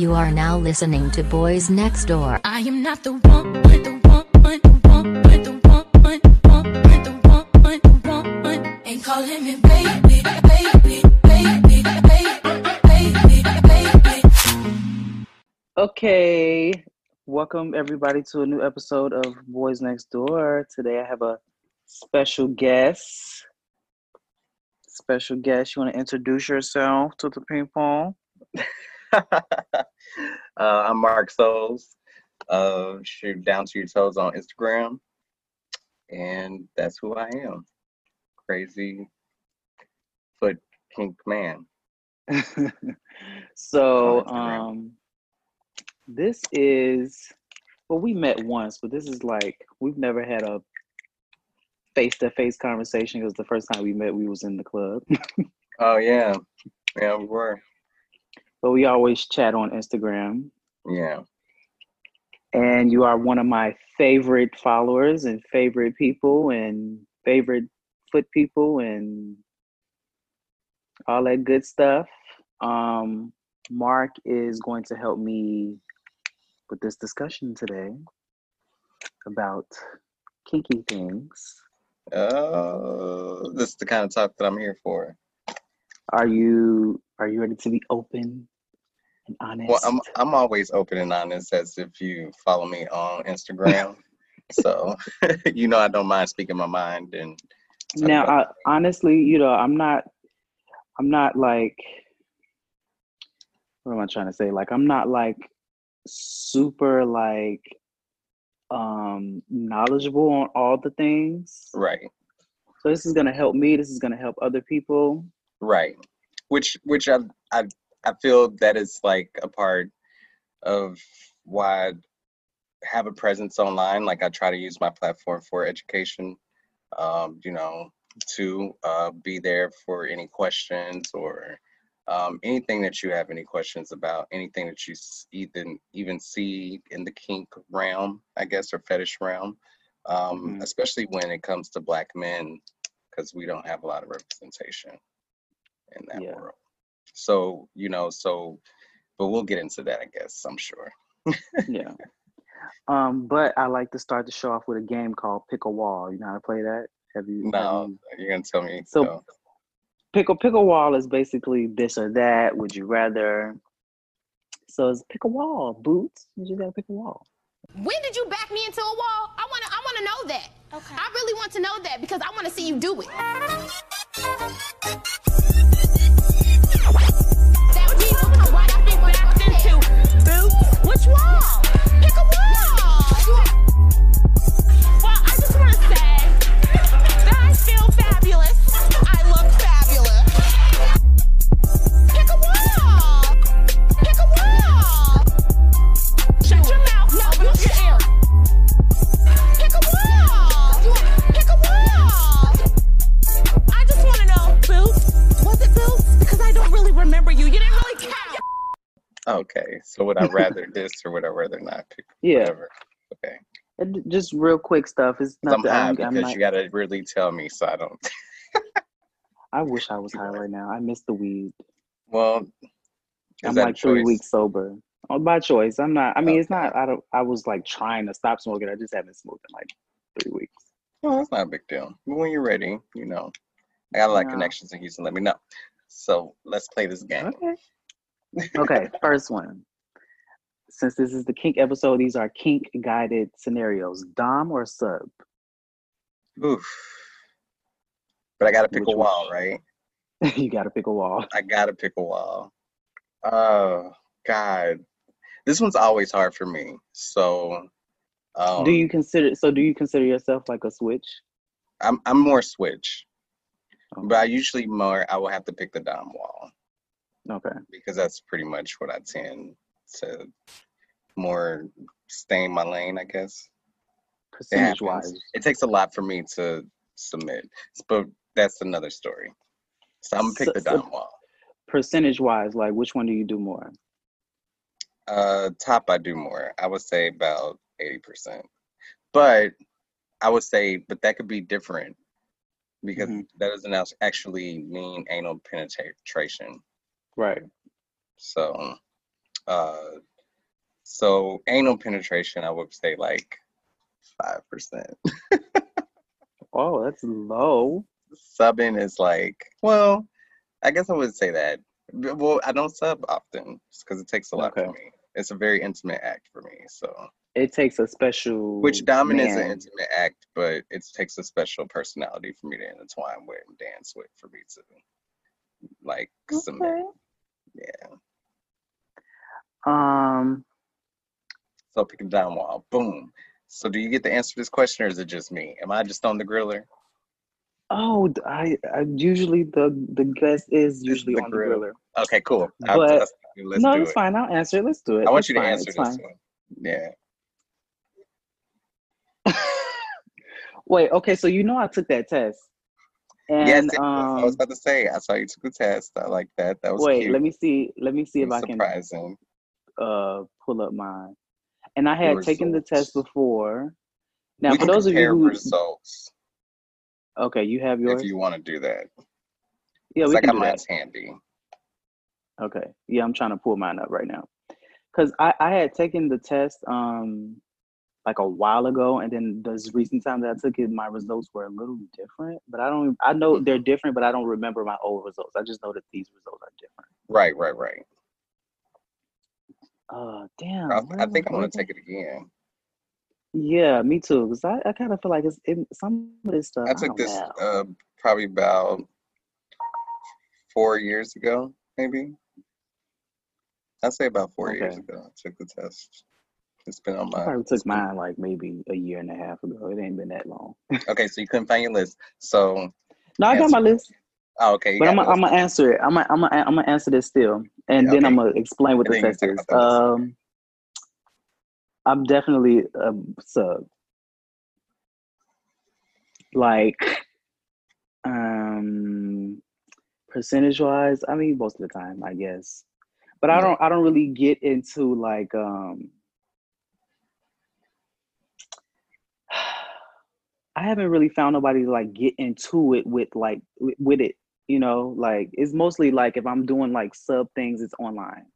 You are now listening to Boys Next Door. I am not the one, the one, the one, the one, the one, the one, the one, and calling me baby, baby, baby, baby, baby, baby. Okay, welcome everybody to a new episode of Boys Next Door. Today I have a special guest. Special guest, you want to introduce yourself to the ping pong? uh, I'm Mark Souls. Uh, shoot down to your toes on Instagram, and that's who I am. Crazy foot kink man. so, um, this is well, we met once, but this is like we've never had a face-to-face conversation because the first time we met, we was in the club. Oh yeah, yeah, we were. But we always chat on Instagram. Yeah, and you are one of my favorite followers and favorite people and favorite foot people and all that good stuff. Um, Mark is going to help me with this discussion today about kinky things. uh, this is the kind of talk that I'm here for. Are you are you ready to be open and honest? Well, I'm I'm always open and honest, as if you follow me on Instagram. so you know I don't mind speaking my mind and now I, honestly you know i'm not i'm not like what am i trying to say like i'm not like super like um knowledgeable on all the things right. so this is going to help me this is going to help other people Right. Which which I I I feel that is like a part of why I have a presence online. Like I try to use my platform for education. Um, you know, to uh, be there for any questions or um, anything that you have any questions about, anything that you even even see in the kink realm, I guess, or fetish realm. Um, Mhm. especially when it comes to black men, because we don't have a lot of representation in that Yeah. world. So, you know, so, but we'll get into that, I guess, I'm sure. yeah um but i like to start the show off with a game called pick a wall you know how to play that have you have No, you- you're going to tell me. So- no. pick a pick a wall is basically this or that. Would you rather? So it's pick a wall, boots. You just gotta pick a wall. When did you back me into a wall? I wanna I wanna know that. Okay. I really want to know that because I wanna see you do it. What's? Pick a wall. Okay. So would I rather this or would I rather not pick Yeah, whatever? Okay. And just real quick stuff. It's 'Cause I'm not. high I'm, because I'm not, you got to really tell me so I don't. I wish I was high right now. I miss the weed. Well, I'm like three weeks sober. Oh, by choice. I'm not. I mean, it's not. I don't. I was like trying to stop smoking. I just haven't smoked in like three weeks. Well, that's not a big deal. But when you're ready, you know, I got a lot of connections in Houston. Let me know. So let's play this game. Okay. Okay. First one. Since this is the kink episode, these are kink guided scenarios. Dom or sub? Oof. But I got to pick Which a wall, right? you got to pick a wall. I got to pick a wall. Oh, God. This one's always hard for me. So, Um, do you consider so? Do you consider yourself like a switch? I'm I'm more switch, Okay. but I usually more I will have to pick the dom wall okay. because that's pretty much what I tend to more stay in my lane. I guess Percentage wise. It takes a lot for me to submit, but that's another story. So I'm gonna pick So- the so- dom wall. percentage wise, like which one do you do more? Uh, top I do more. I would say about eighty percent, but I would say, but that could be different because Mhm. that doesn't actually mean anal penetration. Right. So, uh, so anal penetration, I would say like five percent. Oh, that's low. Subbing is like, well, I guess I would say that. Well, I don't sub often because it takes a lot Okay. for me. It's a very intimate act for me. So, It takes a special. which dominance is an intimate act, but it takes a special personality for me to intertwine with and dance with for me to like submit. Okay. Yeah. Um. So pick a down wall. Boom. So do you get the answer to this question or is it just me? Am I just on the griller? Oh, I usually the the guest is usually the on grill. the griller. Okay, cool. But- let's, no, it's it. fine. I'll answer it. Let's do it. I want It's you to fine, answer it's this fine. one. Yeah. Wait. Okay. So you know I took that test. And yes, was. I was um. about to say. I saw you took the test. I like that. That was Wait. cute. Let me see. Let me see if I can surprising. uh pull up mine. And I had taken the test before. Now, we for those of you who, results okay, you have yours. if you want to do that. yeah, we I can got do that. mine's handy. Okay. Yeah, I'm trying to pull mine up right now. Cause I I had taken the test um like a while ago, and then this recent time that I took it, my results were a little different. But I don't. I know they're different, but I don't remember my old results. I just know that these results are different. Right, right, right. Uh, damn. I, I think I'm gonna take it again. Yeah, me too. Cause I, I kind of feel like it's it, some of this stuff. I I took don't this know. uh probably about four years ago, maybe. I'd say about four years ago. I took the test. It's been on I my. probably took mine like maybe a year and a half ago. It ain't been that long. Okay, so you couldn't find your list. So, No, I got my list, oh, okay, but I'm gonna answer it. I'm gonna I'm gonna I'm gonna answer this still, and Yeah, then I'm gonna explain what And the test is. talk about the list. Um, I'm definitely a sub. Like, um, percentage wise, I mean most of the time, I guess. But I don't I don't really get into like um I haven't really found nobody to like get into it with like with, with it, you know, like it's mostly like if I'm doing like sub things, it's online,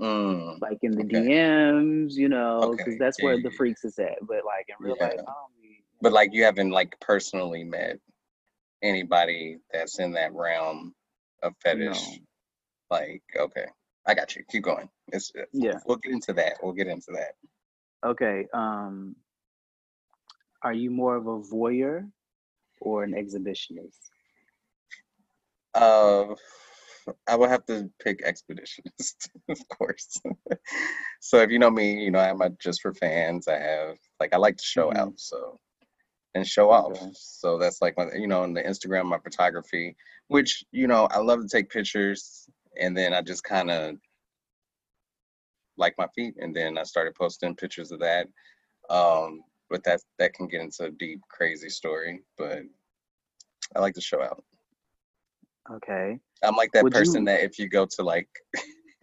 Mm, like in the Okay. DMs, you know, because Okay, that's yeah, where yeah, the yeah. freaks is at. But like in real Yeah. life, I don't but like you haven't like personally met anybody that's in that realm of fetish. No. Like, okay, I got you. Keep going. It's uh, Yeah. We'll get into that. We'll get into that. Okay. Um, are you more of a voyeur or an exhibitionist? Uh, I would have to pick expeditionist, of course. so if you know me, you know I am my just for fans. I have like I like to show Mhm. out, so and show off. Okay. So that's like my you know on the Instagram, my photography, which you know I love to take pictures, and then I just kind of like my feet, and then I started posting pictures of that. Um, but that that can get into a deep, crazy story. But I like to show out. Okay. I'm like that Would person you- that if you go to like,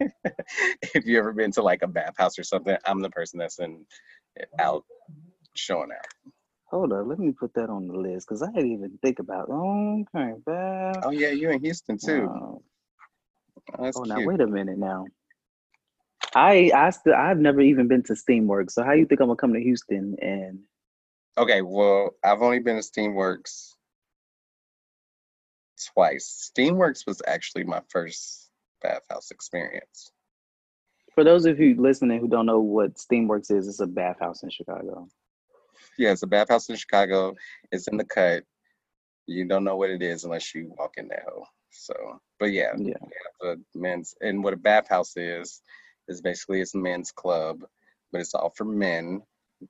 if you ever been to like a bathhouse or something, I'm the person that's in out showing out. Hold up. Let me put that on the list because I didn't even think about. Okay. Bad. Oh yeah, you in Houston too. Wow. Oh, that's Oh, now wait a minute now. I I still I've never even been to Steamworks. So how you think I'm gonna come to Houston and Okay, well, I've only been to Steamworks twice. Steamworks was actually my first bathhouse experience. for those of you listening who don't know what Steamworks is, it's a bathhouse in Chicago. Yeah, it's a bathhouse in Chicago. It's in the cut. You don't know what it is unless you walk in that hole. So, but yeah, Yeah. the men's and what a bathhouse is is basically it's a men's club, but it's all for men.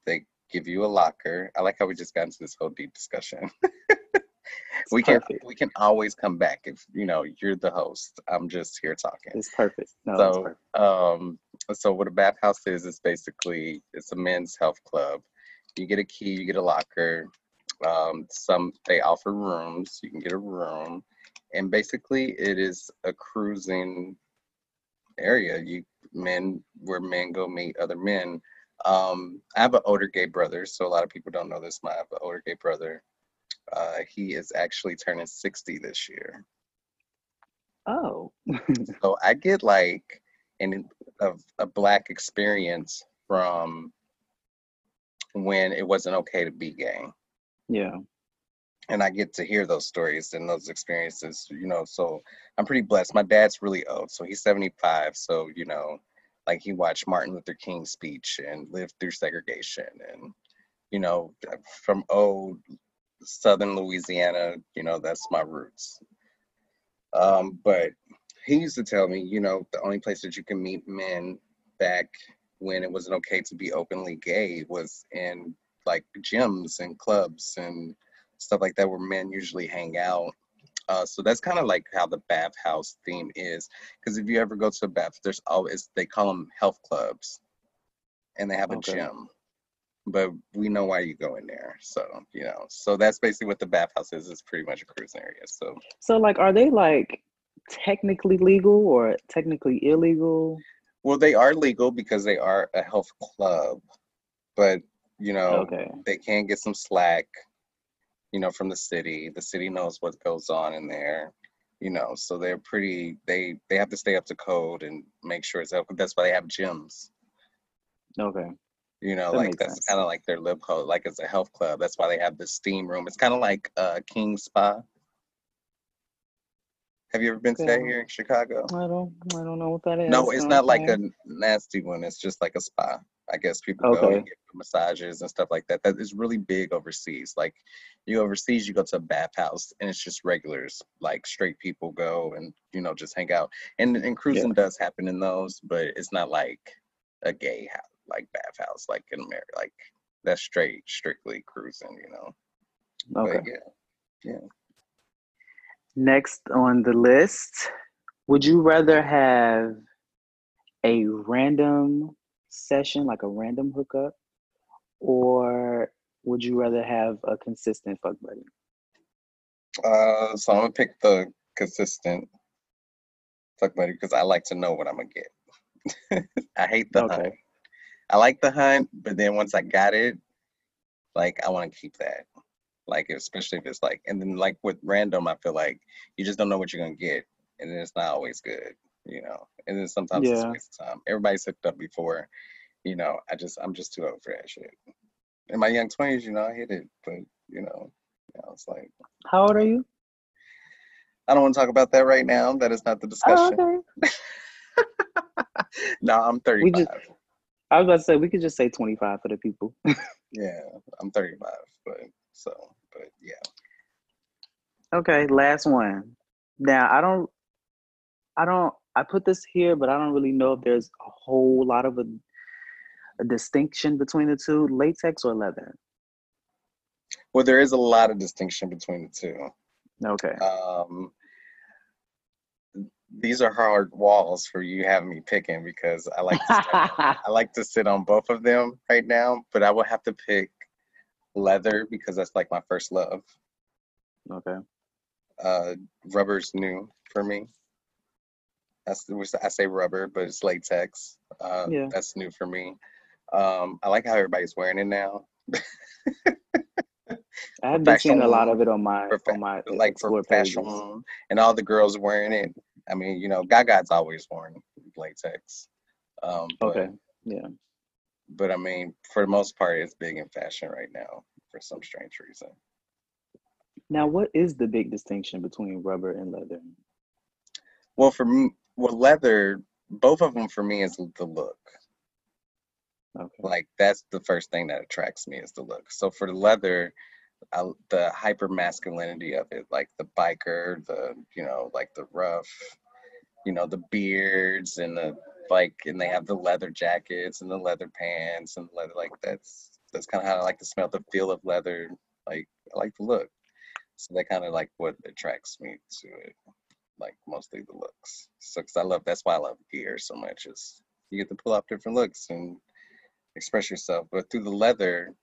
They give you a locker. I like how we just got into this whole deep discussion. We can we can always come back if you know you're the host. I'm just here talking. It's perfect. No, So, perfect. um, so what a bathhouse is is basically it's a men's health club. You get a key, you get a locker. Um, some they offer rooms. You can get a room, and basically it is a cruising area. You men where men go meet other men. Um, I have an older gay brother, so a lot of people don't know this. but I have an older gay brother. Uh, he is actually turning 60 this year. Oh, So I get like an a, a black experience from when it wasn't okay to be gay. yeah. And I get to hear those stories and those experiences, you know. So I'm pretty blessed. My dad's really old, so he's 75. So, you know, like he watched Martin Luther King's speech and lived through segregation and, you know, from old southern Louisiana, you know, that's my roots. Um, but he used to tell me, you know, the only place that you can meet men back when it wasn't okay to be openly gay was in like gyms and clubs and stuff like that where men usually hang out. Uh, so that's kind of like how the bathhouse theme is. Because if you ever go to a bath, there's always, they call them health clubs and they have a Okay. gym. But we know why you go in there. So, you know, so that's basically what the bathhouse is. It's pretty much a cruising area. So, So, like, are they like technically legal or technically illegal? Well, they are legal because they are a health club, but you know, Okay. they can get some slack, you know, from the city. The city knows what goes on in there, you know, so they're pretty they they have to stay up to code and make sure it's up. That's why they have gyms. Okay. You know, That like that's kind of like their lib code, like it's a health club. That's why they have the steam room. It's kind of like uh King Spa. Have you ever been to that here in Chicago? I don't. I don't know what that is. No, it's not like a nasty one. It's just like a spa. I guess people go Okay. and get massages and stuff like that. That is really big overseas. Like you go overseas, you go to a bathhouse and it's just regulars, like straight people go and you know just hang out. And and cruising does happen in those, but it's not like a gay house, like bathhouse, like in America. Like that's straight, strictly cruising. You know. Okay. But yeah. Next on the list, would you rather have a random session, like a random hookup, or would you rather have a consistent fuck buddy? Uh, so I'm gonna pick the consistent fuck buddy because I like to know what I'm gonna get. I hate the hunt. I like the hunt, but then once I got it, like I want to keep that. Like especially if it's like, and then like with random, I feel like you just don't know what you're gonna get, and then it's not always good, you know. And then sometimes it's a waste of time. Everybody's hooked up before, you know. I just I'm just too old for that shit. In my young twenties, you know, I hit it, but you know, know, it's like How old are you? I don't want to talk about that right now. That is not the Oh, discussion. okay. no, I'm We 35. just- I was about to say we could just say 25 for the people. Yeah, I'm 35, but so, but yeah. Okay, last one. Now I don't, I don't, I put this here, but I don't really know if there's a whole lot of a, a distinction between the two, latex or leather. Well, there is a lot of distinction between the two. Okay. Um, these are hard walls for you having me picking because I like to sit, I like to sit on both of them right now, but I would have to pick leather because that's like my first love. okay. Uh, rubber's new for me. That's I say rubber, but it's latex. Uh, Yeah. That's new for me. Um, I like how everybody's wearing it now. I have been seeing a lot of it on my for on my like for pages. fashion and all the girls wearing it. I mean, you know, Gaga's always worn latex. Um, but, Okay. Yeah. But I mean, for the most part, it's big in fashion right now for some strange reason. Now, what is the big distinction between rubber and leather? Well, for me, well, leather, both of them for me is the look. Okay. Like that's the first thing that attracts me is the look. So for the leather, I, the hyper masculinity of it, like the biker, the you know, like the rough, you know, the beards and the like, and they have the leather jackets and the leather pants and leather like that's that's kind of how I like to smell the feel of leather. Like I like the look. So that kind of like what attracts me to it. Like mostly the looks. So cause I love that's why I love gear so much is you get to pull out different looks and express yourself. But through the leather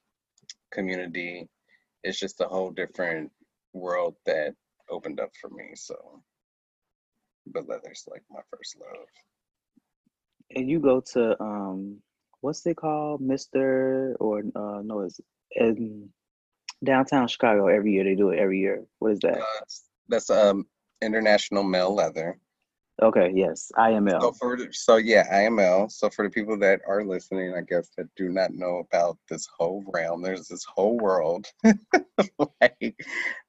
community, it's just a whole different world that opened up for me. So but leather's like my first love. And you go to um, what's it called, Mister or uh, no, it's in downtown Chicago every year. They do it every year. What is that? Uh, that's um international male leather. Okay, yes, IML. So for so yeah, IML. So for the people that are listening, I guess that do not know about this whole realm, there's this whole world. like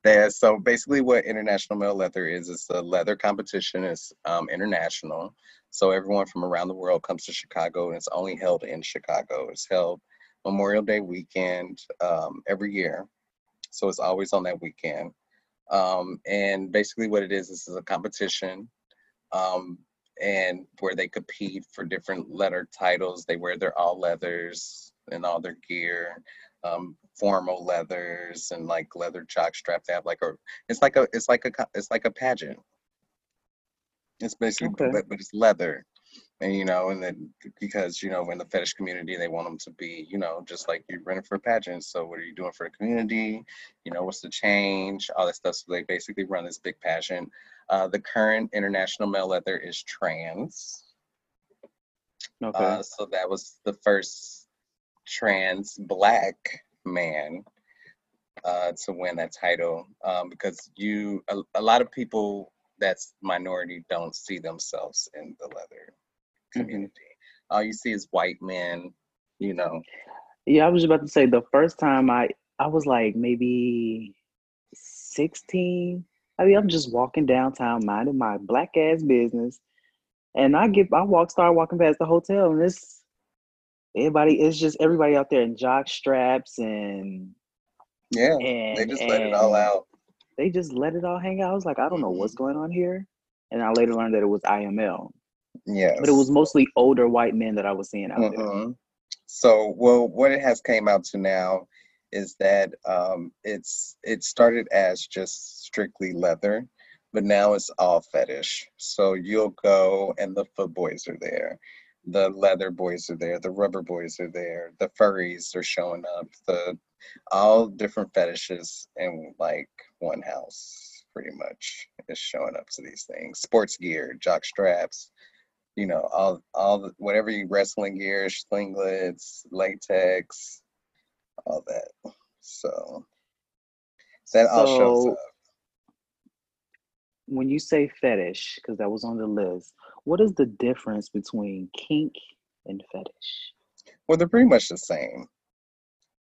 there. So basically, what international male leather is is a leather competition. It's um, international. So everyone from around the world comes to Chicago, and it's only held in Chicago. It's held Memorial Day weekend um, every year. So it's always on that weekend. Um, and basically, what it is, this is a competition um, and where they compete for different letter titles. They wear their all leathers and all their gear, um, formal leathers and like leather jock strap. They have like a, it's like a, it's like a, it's like a pageant. It's basically, Okay. but, but it's leather. And you know, and then because you know, in the fetish community, they want them to be, you know, just like you're running for a pageant. So, what are you doing for the community? You know, what's the change? All that stuff. So, they basically run this big pageant. Uh, the current international male leather is trans. Okay. Uh, so that was the first trans black man uh, to win that title um, because you a, a lot of people that's minority don't see themselves in the leather Community. All you see is white men, you know. Yeah, I was about to say the first time I I was like maybe 16. I mean, I'm just walking downtown, minding my black ass business, and I get I walk start walking past the hotel, and it's everybody. It's just everybody out there in jock straps and Yeah, and they just let it all out. They just let it all hang out. I was like, I don't know what's Mm-hmm. going on here, and I later learned that it was IML, Yes. but it was mostly older white men that I was seeing out there. Mhm. So, well, what it has came out to now is that um, it's it started as just strictly leather, but now it's all fetish. So you'll go and the foot boys are there, the leather boys are there, the rubber boys are there, the furries are showing up, the all different fetishes in like one house, pretty much is showing up to these things. Sports gear, jock straps, you know, all all the whatever you wrestling gear, slinglets, latex, all that. So that all shows So up. when you say fetish, because that was on the list, what is the difference between kink and fetish? Well, they're pretty much the same.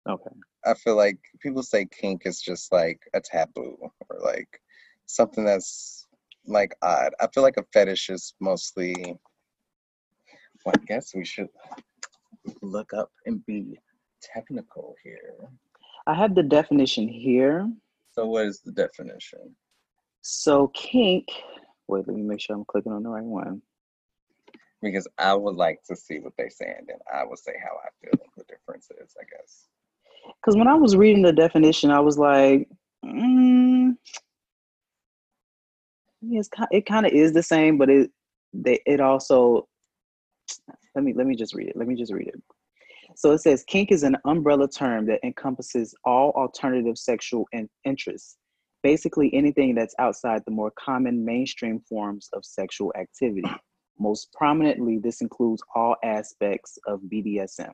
Okay. I feel like people say kink is just like a taboo or like something that's like odd. I feel like a fetish is mostly. I guess we should look up and be technical here. I have the definition here. So, what is the definition? So kink, wait, let me make sure I'm clicking on the right one. Because I would like to see what they say, and then I will say how I feel the difference is. I guess. Because when I was reading the definition, I was like, mm, it's, it kind of is the same, but it they, it also let me let me just read it. Let me just read it. So it says kink is an umbrella term that encompasses all alternative sexual in- interests, basically anything that's outside the more common mainstream forms of sexual activity. Most prominently, this includes all aspects of BDSM.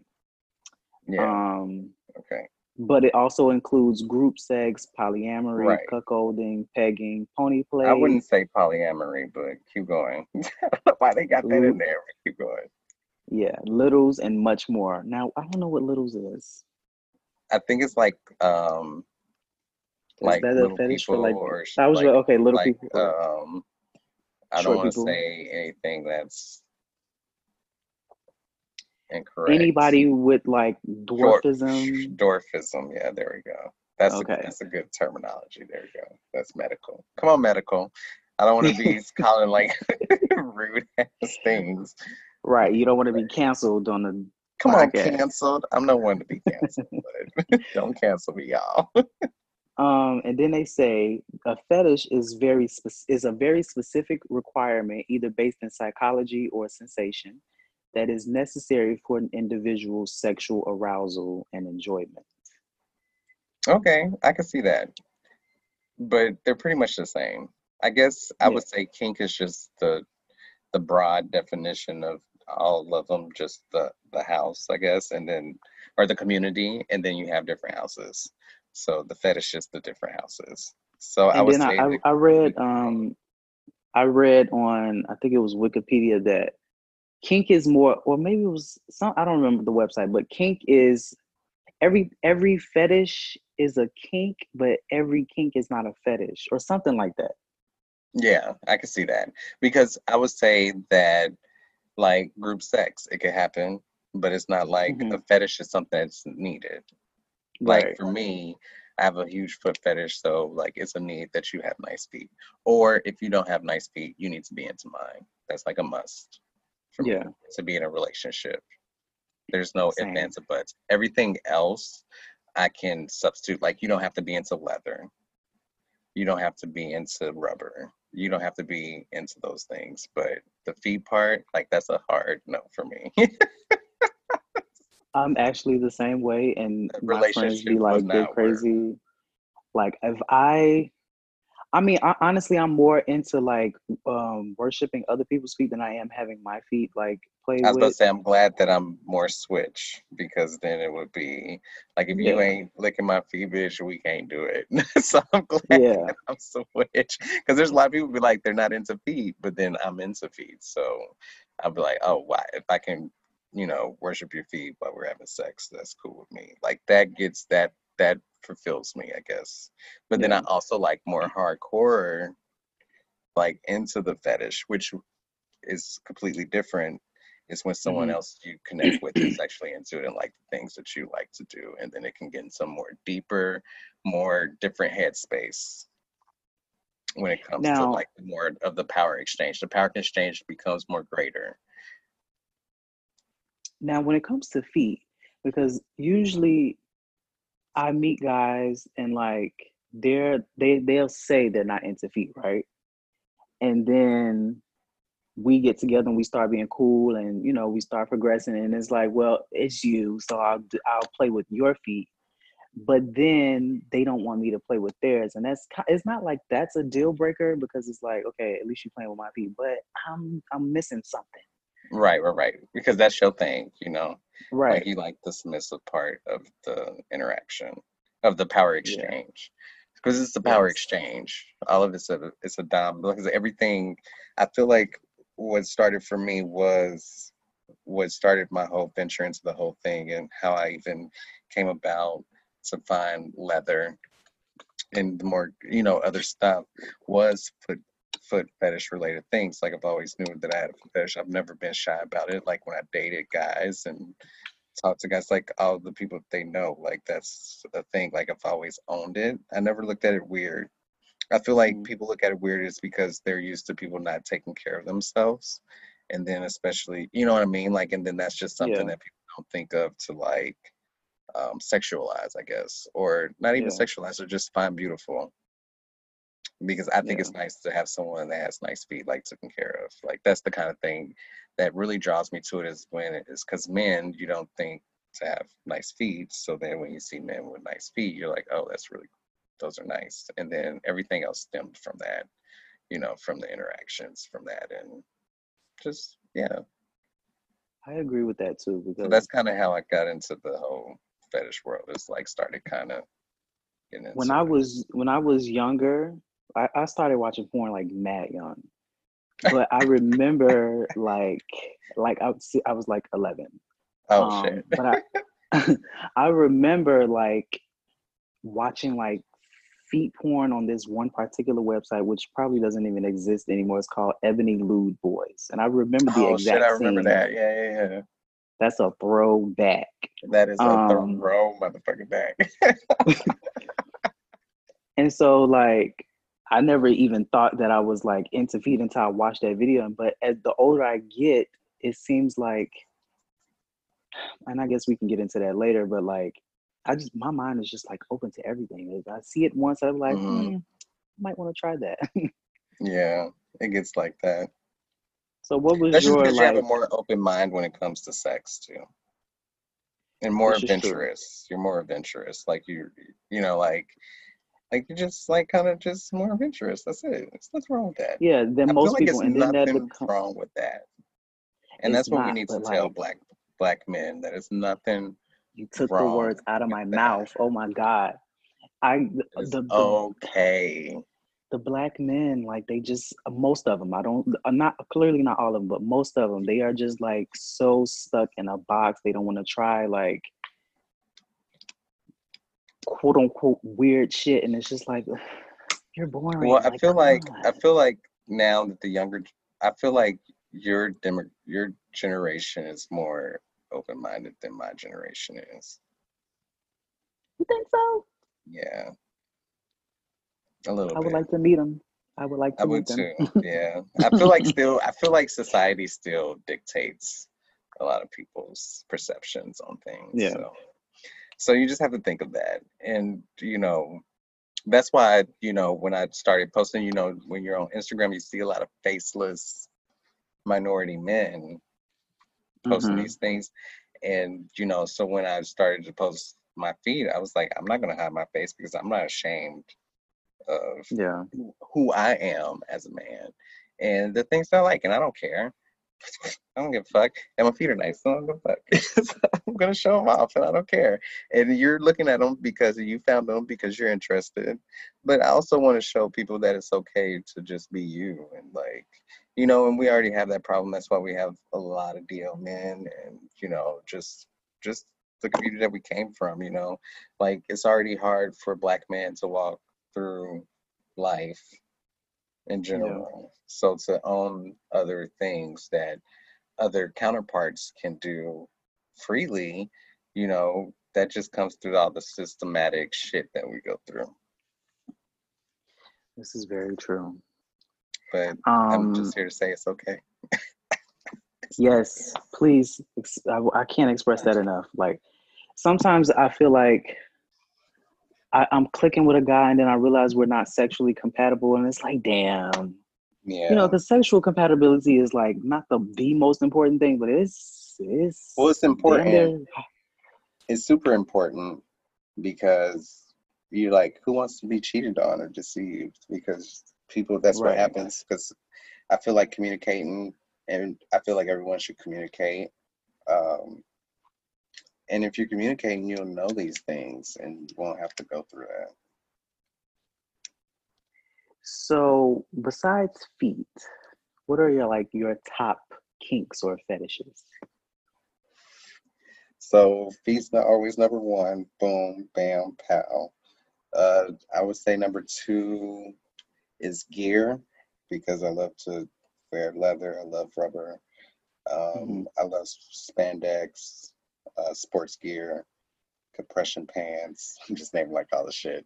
Yeah. Um, okay. but it also includes group sex, polyamory, Right. cuckolding, pegging, pony play. I wouldn't say polyamory, but keep going. I don't know why they got that in there. Keep going. Yeah, littles and much more. Now I don't know what littles is. I think it's like um Is like that a fetish for like? or was like, okay. Little like people. um I don't want to say anything that's incorrect. Anybody with like Dwar- dwarfism. Dwarfism, yeah, there we go. That's Okay. a that's a good terminology. There we go. That's medical. Come on, medical. I don't want to be calling like rude ass things. Right. You don't want to be canceled on the Come on, canceled. I'm not one to be canceled, don't cancel me, y'all. Um, and then they say a fetish is very spec- is a very specific requirement, either based in psychology or sensation, that is necessary for an individual's sexual arousal and enjoyment. Okay, I can see that. But they're pretty much the same. I guess I Yeah. would say kink is just the the broad definition of all of them, just the the house, I guess, and then or the community, and then you have different houses. So the fetish is the different houses. So I And I, I, I read um I read on I think it was Wikipedia that kink is more or maybe it was some I don't remember the website, but kink is every every fetish is a kink, but every kink is not a fetish or something like that. Yeah, I can see that. Because I would say that like group sex, it could happen, but it's not like Mhm. a fetish is something that's needed. Like for me, I have a huge foot fetish, so like it's a need that you have nice feet. Or if you don't have nice feet, you need to be into mine. That's like a must for Yeah. me to be in a relationship. There's no ifs, Same. ands, or buts. Everything else I can substitute. Like you don't have to be into leather. You don't have to be into rubber. You don't have to be into those things. But the feet part, like that's a hard no for me. I'm actually the same way, and my friends be like, "They're crazy." Like if I, I mean, I, honestly, I'm more into like um worshiping other people's feet than I am having my feet like play. I was about to say I'm glad that I'm more switch because then it would be like if you ain't licking my feet, bitch, we can't do it. so I'm glad Yeah, that I'm switch because there's a lot of people be like they're not into feet, but then I'm into feet. So I'll be like, oh, why? If I can, you know, worship your feet while we're having sex, that's cool with me. Like that gets that that fulfills me, I guess. But then I also like more hardcore, like into the fetish, which is completely different is when someone hmm else you connect with is actually into it and like the things that you like to do and then it can get in some more deeper more different headspace when it comes to like more of the power exchange. The power exchange becomes more greater. Now when it comes to feet, because usually I meet guys and like they're they they'll say they're not into feet, right? And then we get together and we start being cool and you know we start progressing and it's like well it's you so i'll i'll play with your feet but then they don't want me to play with theirs and that's it's not like that's a deal breaker because it's like okay at least you're playing with my feet but i'm i'm missing something right right right because that's your thing you know right. like you like the submissive part of the interaction of the power exchange because it's the power yes. exchange all of it's a it's a dom because everything i feel like what started for me was what started my whole venture into the whole thing and how i even came about to find leather and the more you know other stuff was foot foot fetish related things like i've always knew that i had a fetish. I've never been shy about it like when i dated guys and talked to guys like all the people they know like that's a thing like i've always owned it. I never looked at it weird. I feel like Mhm. people look at it weird is because they're used to people not taking care of themselves. And then especially you know what i mean? Like and then that's just something yeah. that people don't think of to like um, sexualize i guess or not even yeah. sexualize or just find beautiful because I think yeah it's nice to have someone that has nice feet, like taken care of. Like that's the kind of thing that really draws me to it is when it is because men, you don't think to have nice feet. So then when you see men with nice feet, you're like, oh, that's really, those are nice. And then everything else stemmed from that, you know, from the interactions from that. And just, yeah. i agree with that too So because that's kind of how I got into the whole fetish world. It's like started kind of when i was when i was younger i, I started watching porn like mad young but I remember like like I was, I was like 11. Oh, Um, shit. but I I remember like watching like feet porn on this one particular website, which probably doesn't even exist anymore. It's called Ebony Lewd Boys, and I remember the Oh, shit. exact I remember scene. that. Yeah, yeah, yeah. That's a throwback. That is a Um, throw motherfucking bag. And so like I never even thought that I was like into feet until I watched that video. But as the older I get, it seems like and I guess we can get into that later, but like, I just my mind is just like open to everything. If I see it once, I'm like, hmm, I might want to try that. Yeah, it gets like that. so, what was That's just your because you have like? a more open mind when it comes to sex too, and more This is true. adventurous. You're more adventurous. Like you, you know, like, like you're just like kind of just more adventurous. That's it. There's nothing wrong with that. Yeah, then I most like people, and then that nothing wrong with that. And that's what we need to but, tell like- black black men that it's nothing you took the words out of my that. mouth. Oh my god, I the It's the, the, okay. the black men like they just most of them. I don't uh, not clearly not all of them, but most of them they are just like so stuck in a box. They don't want to try like quote unquote weird shit, and it's just like you're boring. Well, I feel come like I feel like now that the younger, I feel like your demo, your generation is more open minded than my generation is. you think so? Yeah, a little I would like to meet them. I would like to I meet would them. too. Yeah, I feel like still, I feel like society still dictates a lot of people's perceptions on things. Yeah. So, so you just have to think of that, and you know, that's why you know when I started posting, you know, when you're on Instagram, you see a lot of faceless minority men posting Mhm. these things, and you know, so when I started to post my feed, I was like, I'm not gonna hide my face because I'm not ashamed of Yeah. who- who I am as a man and the things I like, and I don't care. I don't give a fuck. And my feet are nice, so I don't give a fuck. I'm gonna show them off, and I don't care. And you're looking at them because you found them because you're interested. But I also want to show people that it's okay to just be you, and like, you know, and we already have that problem. That's why we have a lot of DL men, and you know, just just the community that we came from. You know, like it's already hard for black men to walk through life in general. So to own other things that other counterparts can do freely, you know, that just comes through all the systematic shit that we go through. This is very true. But Um, I'm just here to say it's okay. Yes, please. I, I can't express that enough. Like sometimes I feel like I, I'm clicking with a guy and then I realize we're not sexually compatible, and it's like, damn. Yeah. You know, the sexual compatibility is like not the the most important thing, but it's it's well, it's important. It's super important because you're like who wants to be cheated on or deceived because people that's what happens because I feel like communicating and I feel like everyone should communicate. Um, and if you're communicating, you'll know these things and you won't have to go through that. So besides feet, what are your like your top kinks or fetishes? So feet's not always number one. Boom, bam, pow. Uh, I would say number two is gear because I love to wear leather. I love rubber. Um, I love spandex, uh, sports gear, compression pants. I'm just naming like all the shit.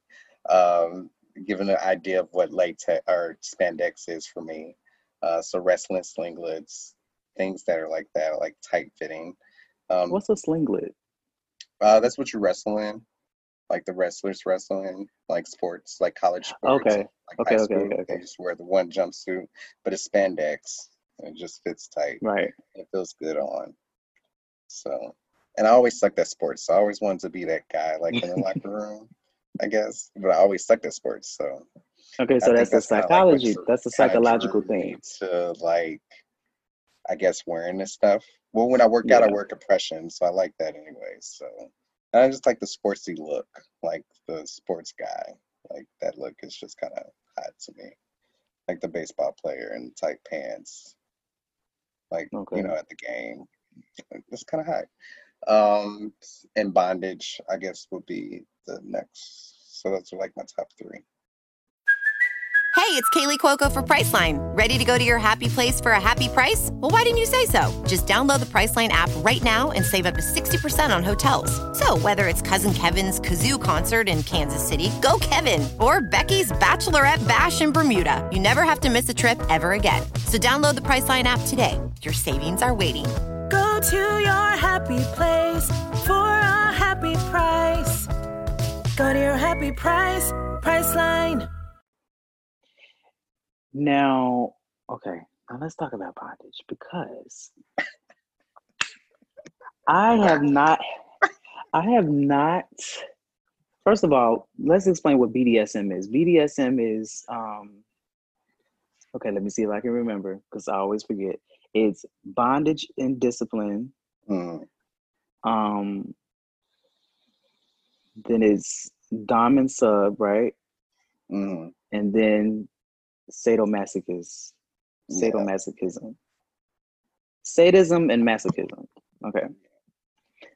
Um, giving an idea of what latex or spandex is for me. Uh, so wrestling slinglets, things that are like that, like tight fitting. Um, What's a slinglet? uh, that's what you wrestle in, like the wrestlers wrestle in, like sports, like college sports. Okay, Like okay, okay, school, okay, They just wear the one jumpsuit, but it's spandex. And it just fits tight. Right. It feels good on. So, and I always sucked at sports. So I always wanted to be that guy, like in the locker room, I guess. But I always sucked at sports. So Okay, so think that's the kinda like what psychology. That's the psychological thing. To like, I guess wearing this stuff. Well, when I work out, I wear compression, so I like that anyway. So and I just like the sportsy look, like the sports guy. Like that look is just kind of hot to me, like the baseball player in tight pants, like Okay. you know at the game. It's kind of hot. Um, and bondage, I guess, would be the next. So those are like my top three. Hey, it's Kaley Cuoco for Priceline. Ready to go to your happy place for a happy price? Well, why didn't you say so? Just download the Priceline app right now and save up to 60% on hotels. So, whether it's Cousin Kevin's Kazoo concert in Kansas City, go Kevin, or Becky's Bachelorette Bash in Bermuda, you never have to miss a trip ever again. So, download the Priceline app today. Your savings are waiting. To your happy place for a happy price. Go to your happy price, Priceline. Now, okay, now let's talk about bondage because I have not, I have not. First of all, let's explain what BDSM is. BDSM is, um, okay, let me see if I can remember because I always forget. It's bondage and discipline. Mm, Um, then it's dom and sub, right? mm, And then sadomasochism. Yeah. Sadomasochism. Sadism and masochism. Okay.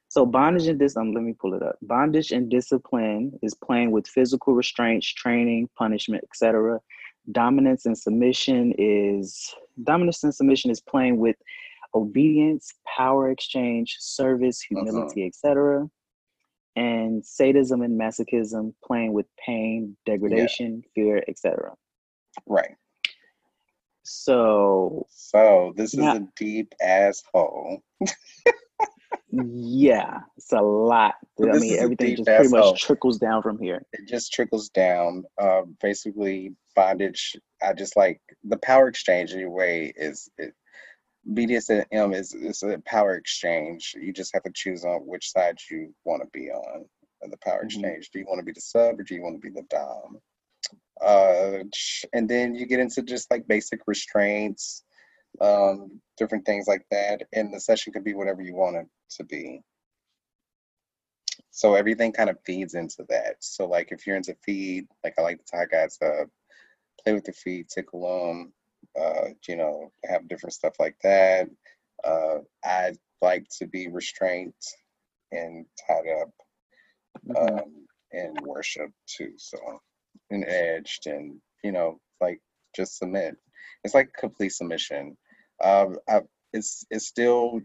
So bondage and discipline, um, let me pull it up. Bondage and discipline is playing with physical restraints, training, punishment, etc. Dominance and submission is dominance and submission is playing with obedience, power exchange, service, humility, etc. And sadism and masochism playing with pain, degradation, fear, etc. right. So So this is Now- a deep asshole. yeah, it's a lot. I mean, everything just pretty much trickles down from here. It just trickles down. Uh, basically, bondage. I just like the power exchange anyway. Is it, BDSM is is a power exchange. You just have to choose on which side you want to be on the power Mhm. exchange. Do you want to be the sub or do you want to be the dom? Uh, and then you get into just like basic restraints, um, different things like that. And the session could be whatever you want it to be. So everything kind of feeds into that. So like if you're into feed, like I like to tie guys up, play with the feet, tickle them, uh, you know, have different stuff like that. Uh, I like to be restrained and tied up Mhm. um, and worship too. So and edged and you know like just submit. It's like complete submission. Um, I, it's it's still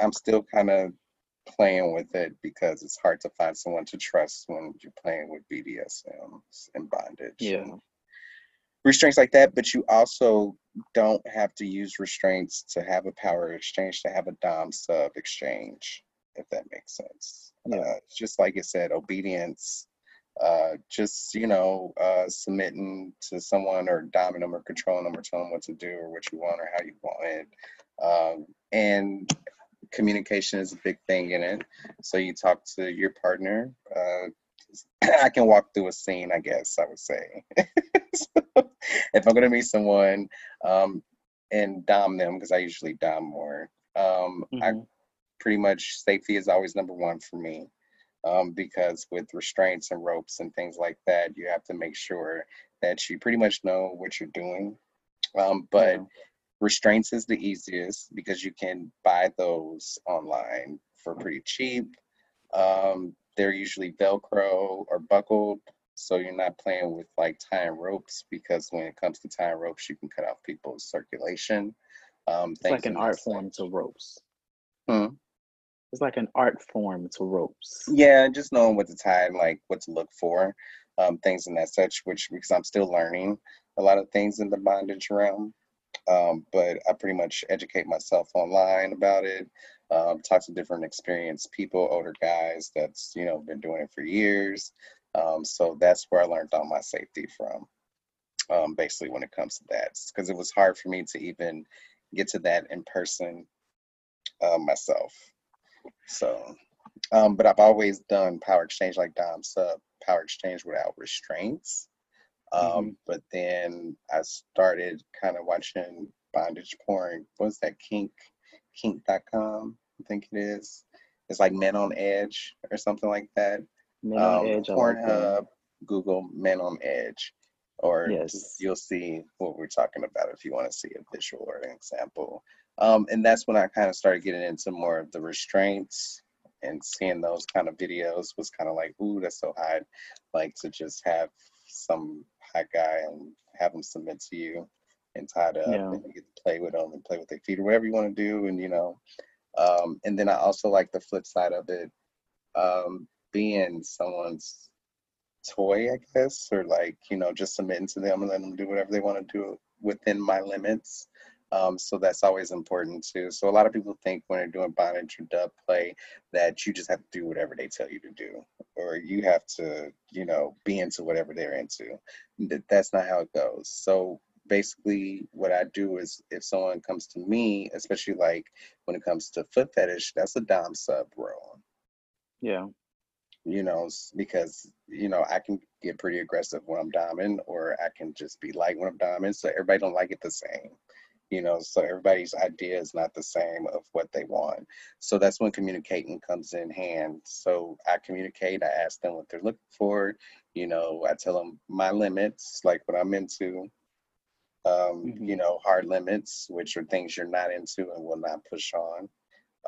I'm still kind of playing with it because it's hard to find someone to trust when you're playing with BDSM and bondage. Yeah. and restraints like that, but you also don't have to use restraints to have a power exchange, to have a Dom sub exchange, if that makes sense. Yeah. Uh, just like it said, obedience, uh, just, you know, uh, submitting to someone or doming them or controlling them or telling them what to do or what you want or how you want it. Um, and communication is a big thing in it. So you talk to your partner. Uh, I can walk through a scene, I guess I would say. So, if I'm gonna meet someone um, and dom them, because I usually dom more, um, I Mhm. pretty much safety is always number one for me. Um, because with restraints and ropes and things like that, you have to make sure that you pretty much know what you're doing. Um, but Yeah. restraints is the easiest because you can buy those online for pretty cheap. Um, they're usually Velcro or buckled, so you're not playing with like tying ropes because when it comes to tying ropes, you can cut off people's circulation. Um, It's like an art form to ropes. Hmm. It's like an art form to ropes. Yeah, just knowing what to tie like what to look for, um, things and that such, which because I'm still learning a lot of things in the bondage realm. Um, but I pretty much educate myself online about it, um, talk to different experienced people, older guys that's, you know, been doing it for years. Um, so that's where I learned all my safety from, um, basically when it comes to that, because it was hard for me to even get to that in person uh, myself. So, um, but I've always done power exchange like Dom sub power exchange without restraints. Um, But then I started kind of watching bondage porn. What's that? Kink, kink.com, I think it is. It's like Men on Edge or something like that. Men on Um, edge. I like. Pornhub, Google Men on Edge, or Yes. you'll see what we're talking about if you want to see a visual or an example. Um, and that's when I kind of started getting into more of the restraints and seeing those kind of videos was kind of like, ooh, that's so hot. Like to just have some hot guy and have them submit to you and tied up Yeah. and you get to play with them and play with their feet or whatever you want to do. And, you know, um, and then I also like the flip side of it, um, being someone's toy, I guess, or like, you know, just submitting to them and letting them do whatever they want to do within my limits. Um, so that's always important too. So a lot of people think when they're doing bondage or dub play that you just have to do whatever they tell you to do, or you have to, you know, be into whatever they're into. Th- That's not how it goes. So basically, what I do is if someone comes to me, especially like when it comes to foot fetish, that's a dom sub role. Yeah. You know, because you know I can get pretty aggressive when I'm doming, or I can just be light when I'm doming. So everybody don't like it the same you know so everybody's idea is not the same of what they want. So that's when communicating comes in hand. So i communicate i ask them what they're looking for you know i tell them my limits like what i'm into um Mhm. you know hard limits which are things you're not into and will not push on.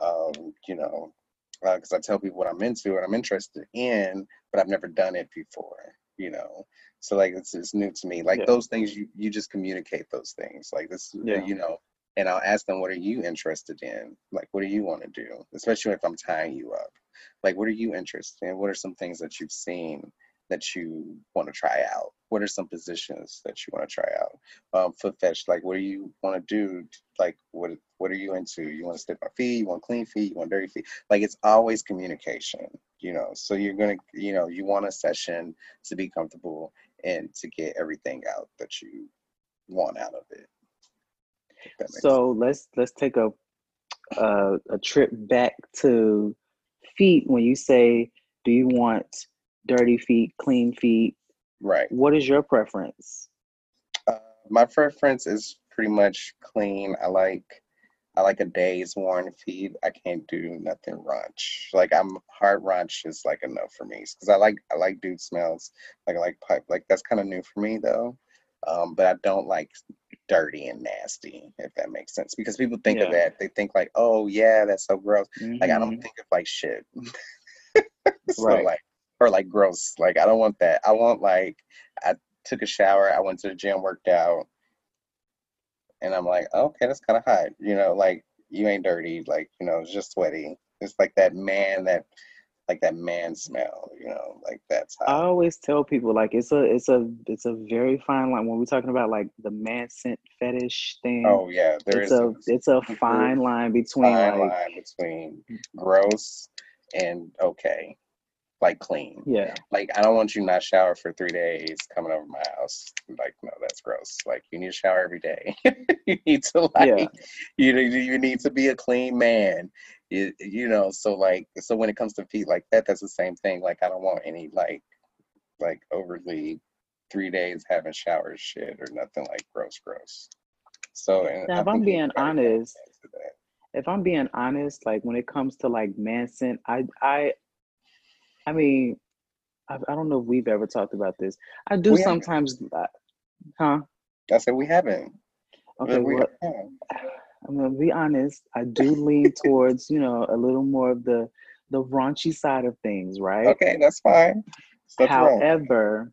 Um you know because i tell people what i'm into and i'm interested in but i've never done it before you know so like it's, it's new to me like Yeah. those things you you just communicate those things like this uh, Yeah. you know and i'll ask them what are you interested in? Like what do you want to do? Especially if i'm tying you up. Like what are you interested in? What are some things that you've seen that you want to try out what are some positions that you want to try out? Um foot fetch like what do you want to do? Like what what are you into? You want to stick my feet? You want clean feet? You want dirty feet? Like it's always communication you know? So you're gonna you know you want a session to be comfortable and to get everything out that you want out of it. If that makes So let's let's take a a, a trip back to feet. When you say, "Do you want dirty feet, clean feet?" Right What is your preference? uh, my preference is pretty much clean i like i like a day's worn feed. i can't do nothing raunch like i'm hard raunch is like enough for me because i like i like dude smells like i like pipe like that's kind of new for me though um, but i don't like dirty and nasty if that makes sense because people think of that they think like oh yeah that's so gross like I don't Mhm. think of like shit. so Right. like or like gross. Like I don't want that. I want like I took a shower, I went to the gym, worked out, and I'm like, okay, that's kind of hot. You know, like you ain't dirty, like, you know, it's just sweaty. It's like that man that like that man smell, you know, like that's I always tell people like it's a it's a it's a very fine line when we're talking about like the man scent fetish thing. Oh yeah, there it's is a it's a fine line between fine like line between gross and okay. Like clean. yeah like I don't want you not shower for three days coming over my house. Like, no, that's gross. Like you need to shower every day. you need to like Yeah. you know you need to be a clean man. You, you know, so like so when it comes to feet like that, that's the same thing. Like I don't want any like like overly three days having showered shit or nothing like gross gross. So and Now, if I'm being honest, attest to that. if I'm being honest, like when it comes to like man scent, I I I mean, I, I don't know if we've ever talked about this. I do We sometimes, uh, huh? I said we haven't. Okay, we, well, yeah. I'm gonna be honest. I do lean towards, you know, a little more of the the raunchy side of things, right? Okay, that's fine. There's nothing wrong. However,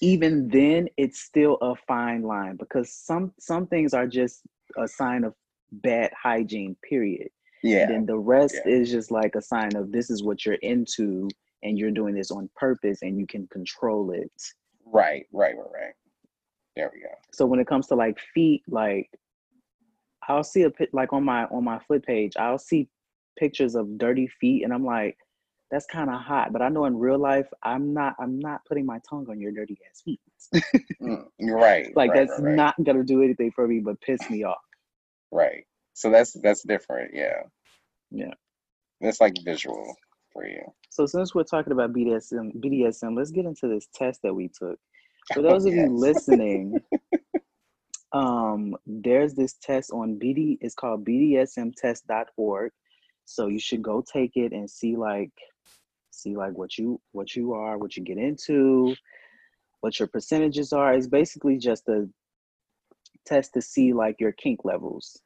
even then, it's still a fine line because some some things are just a sign of bad hygiene. Period. Yeah. Then the rest yeah. is just like a sign of this is what you're into, and you're doing this on purpose, and you can control it. Right, right, right, right. There we go. So when it comes to like feet, like I'll see a like on my on my foot page, I'll see pictures of dirty feet, and I'm like, that's kind of hot. But I know in real life, I'm not I'm not putting my tongue on your dirty ass feet. Mm, right. like right, that's right, right, not gonna do anything for me but piss me off. right. So that's that's different. Yeah. Yeah. That's like visual for you. So since we're talking about BDSM, BDSM, let's get into this test that we took. For those of you listening, um, there's this test on BD. It's called BDSMtest.org. So you should go take it and see like, see like what you what you are, what you get into, what your percentages are. It's basically just a test to see like your kink levels.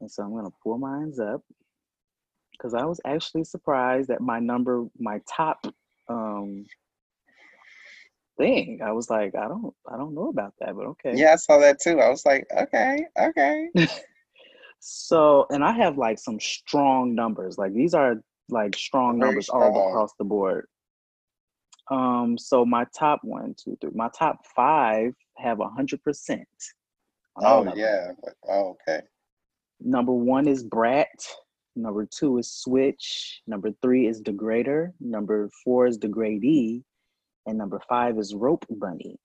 And so I'm gonna pull mines up because I was actually surprised that my number, my top um thing. I was like, I don't I don't know about that, but okay. Yeah, I saw that too. I was like, okay, okay. So and I have like some strong numbers. Like these are like strong Very numbers all across the board. Um, so my top one, two, three, my top five have a hundred percent. Oh them. yeah. Oh, okay. Number one is Brat. Number two is Switch. Number three is Degrader. Number four is Degradee. And number five is Rope Bunny.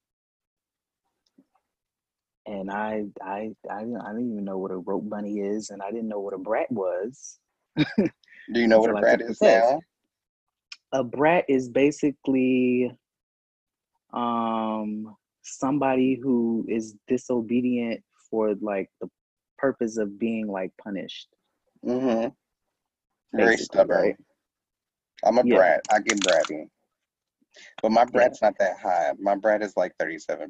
And I, I, I, didn't- I didn't even know what a rope bunny is, and I didn't know what a brat was. Do you know what a brat is now? A brat is basically um somebody who is disobedient for like the purpose of being like punished. Mm-hmm. Very stubborn. right? I'm a Yeah. brat. I get bratty. But my brat's not that high. My brat is like 37%.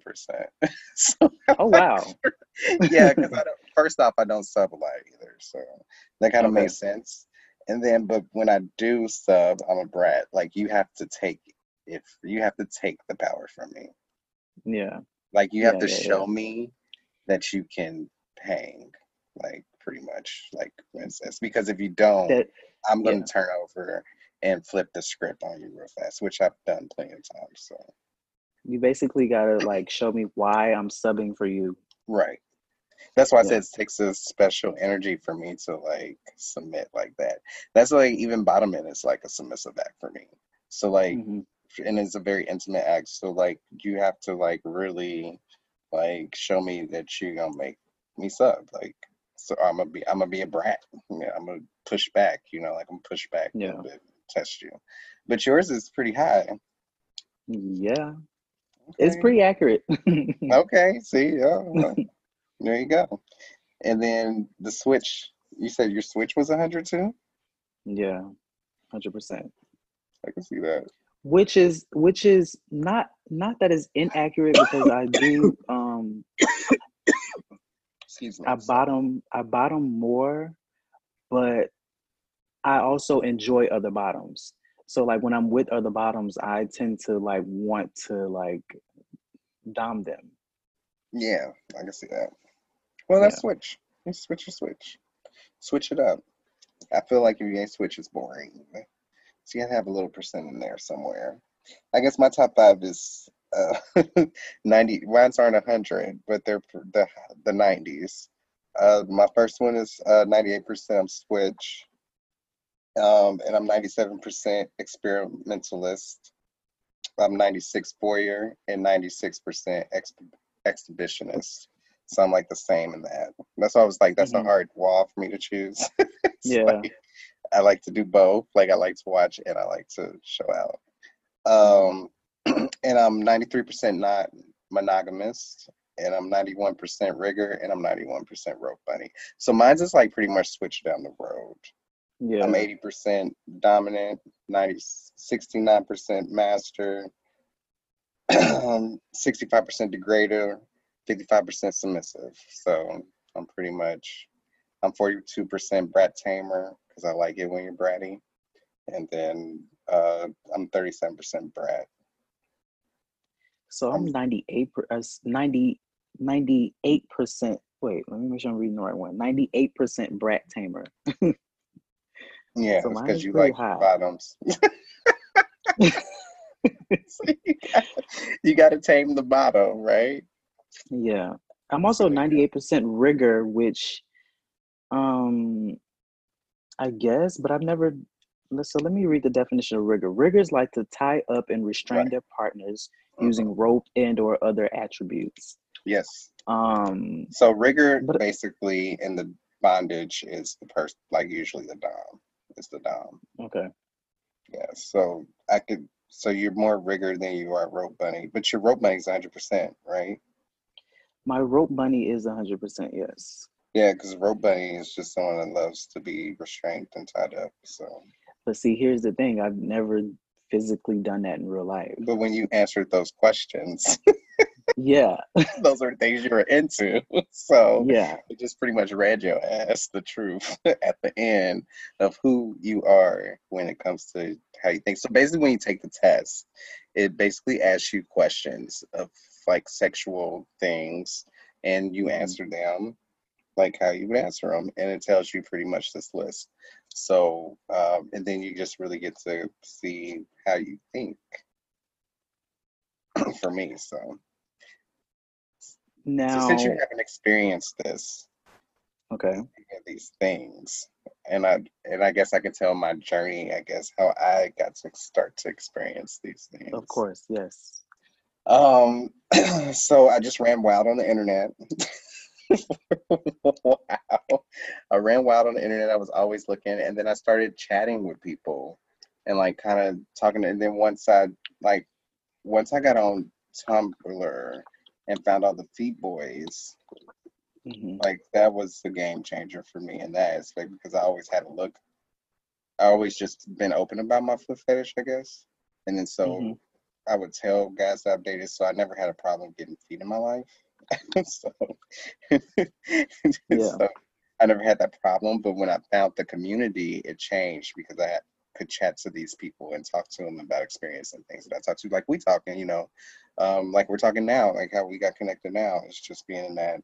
so Oh wow. yeah, because first off I don't sub a lot either. So that kind of Okay. makes sense. And then but when I do sub, I'm a brat. Like you have to take if you have to take the power from me. Yeah. Like you have Yeah, to yeah, yeah. show me that you can hang, like pretty much, like for instance. Because if you don't, That I'm gonna yeah. turn over and flip the script on you real fast, which I've done plenty of times. So you basically gotta like show me why I'm subbing for you. right. That's why I Yeah. said it takes a special energy for me to like submit like that. That's like even bottoming is like a submissive act for me. So like Mhm. and it's a very intimate act. So like you have to like really like show me that you're gonna make me sub. Like so I'm gonna be I'm gonna be a brat. Yeah, I'm gonna push back, you know, like I'm push back a Yeah. little bit, test you. But yours is pretty high. Yeah. It's pretty accurate. Okay, see, yeah, well, there you go. And then the switch, you said your switch was 100 too? yeah. Hundred percent. I can see that. which is which is not not that is inaccurate because I do um Excuse me. I bottom I bottom more, but I also enjoy other bottoms. So like when I'm with other bottoms, I tend to like want to like dom them. Yeah, I can see that. Well, let's Yeah. switch. Let's switch or switch. Switch it up. I feel like if you ain't switch, it's boring. So you gotta have a little percent in there somewhere. I guess my top five is uh, 90. Mine's aren't 100, but they're the the 90s. Uh, my first one is uh, 98% I'm switch, um, and I'm 97% experimentalist. I'm 96 voyeur and 96% ex- exhibitionist. So I'm like the same in that. That's why I was like, that's Mhm. a hard wall for me to choose. Yeah. like, I like to do both. Like I like to watch and I like to show out. Um, and I'm 93% not monogamous, and I'm 91% rigger, and I'm 91% rope bunny. So mine's is like pretty much switched down the road. Yeah. I'm 80% dominant, 90, 69% master, um, 65% degrader, 55% submissive. So I'm pretty much, I'm 42% brat tamer because I like it when you're bratty. And then uh, I'm 37% brat. So I'm I'm- 98 per, uh, s- 90 98%. Wait, let me make sure I'm reading the right one. 98% brat tamer. Yeah, So because is you like high. bottoms. So you gotta, tame the bottom, right? Yeah. I'm also 98% rigger, which um I guess, but I've never so let me read the definition of rigger. Riggers like to tie up and restrain Right. their partners Mhm. using rope and or other attributes. Yes. Um So rigger But- basically in the bondage is the person, like usually the dom. It's the dom. okay. Yeah. So I could. So you're more rigger than you are rope bunny, but your rope bunny's 100 percent, right? My rope bunny is 100% yes. Yeah, because rope bunny is just someone that loves to be restrained and tied up. So, But see, here's the thing. I've never physically done that in real life. but when you answered those questions, Yeah. those are things you're into. So Yeah. it just pretty much read your ass the truth at the end of who you are when it comes to how you think. So basically, when you take the test, it basically asks you questions of like sexual things, and you Mhm. answer them like how you would answer them, and it tells you pretty much this list. So, um, and then you just really get to see how you think. For me, so So Now, since you haven't experienced this, okay. these things, and I and I guess I can tell my journey. I guess how I got to start to experience these things. Of course, yes. Um, so I just ran wild on the internet. wow. I ran wild on the internet. I was always looking, and then I started chatting with people and like kind of talking. And then once I like, once I got on Tumblr and found all the Feet Boys, hmm like that was the game changer for me in that aspect because I always had to look. I always just been open about my foot fetish, I guess. And then so Mhm. I would tell guys that I've dated, so I never had a problem getting feet in my life. So, Yeah. so I never had that problem. But when I found the community, it changed because I had, could chat to these people and talk to them about experience and things that I talked to, like we talking, you know, um, like we're talking now, like how we got connected now. It's just being in that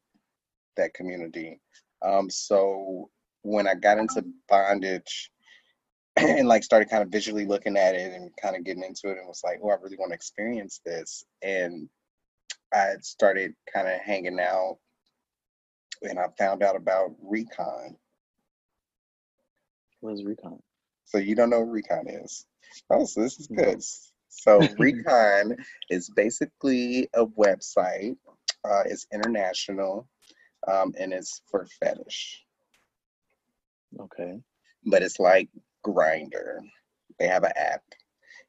that community. Um, so when I got into bondage and like started kind of visually looking at it and kind of getting into it and was like, oh, I really want to experience this. And I had started kind of hanging out and I found out about Recon. What is Recon? So you don't know what Recon is. Oh, so this is good. So Recon is basically a website. Uh, it's international, um, and it's for fetish. Okay. but it's like Grindr. They have an app.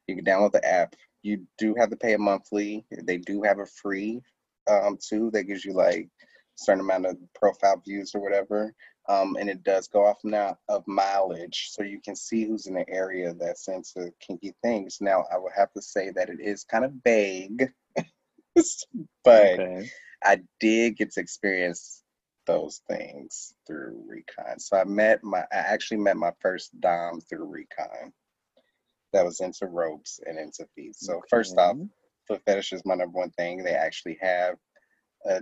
You can download the app. You do have to pay a monthly. They do have a free um, too. That gives you like a certain amount of profile views or whatever. Um, and it does go off now of mileage, so you can see who's in the area that's into kinky things. Now, I would have to say that it is kind of vague, but Okay. I did get to experience those things through Recon. So I met my, I actually met my first Dom through Recon that was into ropes and into feet. So first off, Okay. foot fetish is my number one thing. They actually have a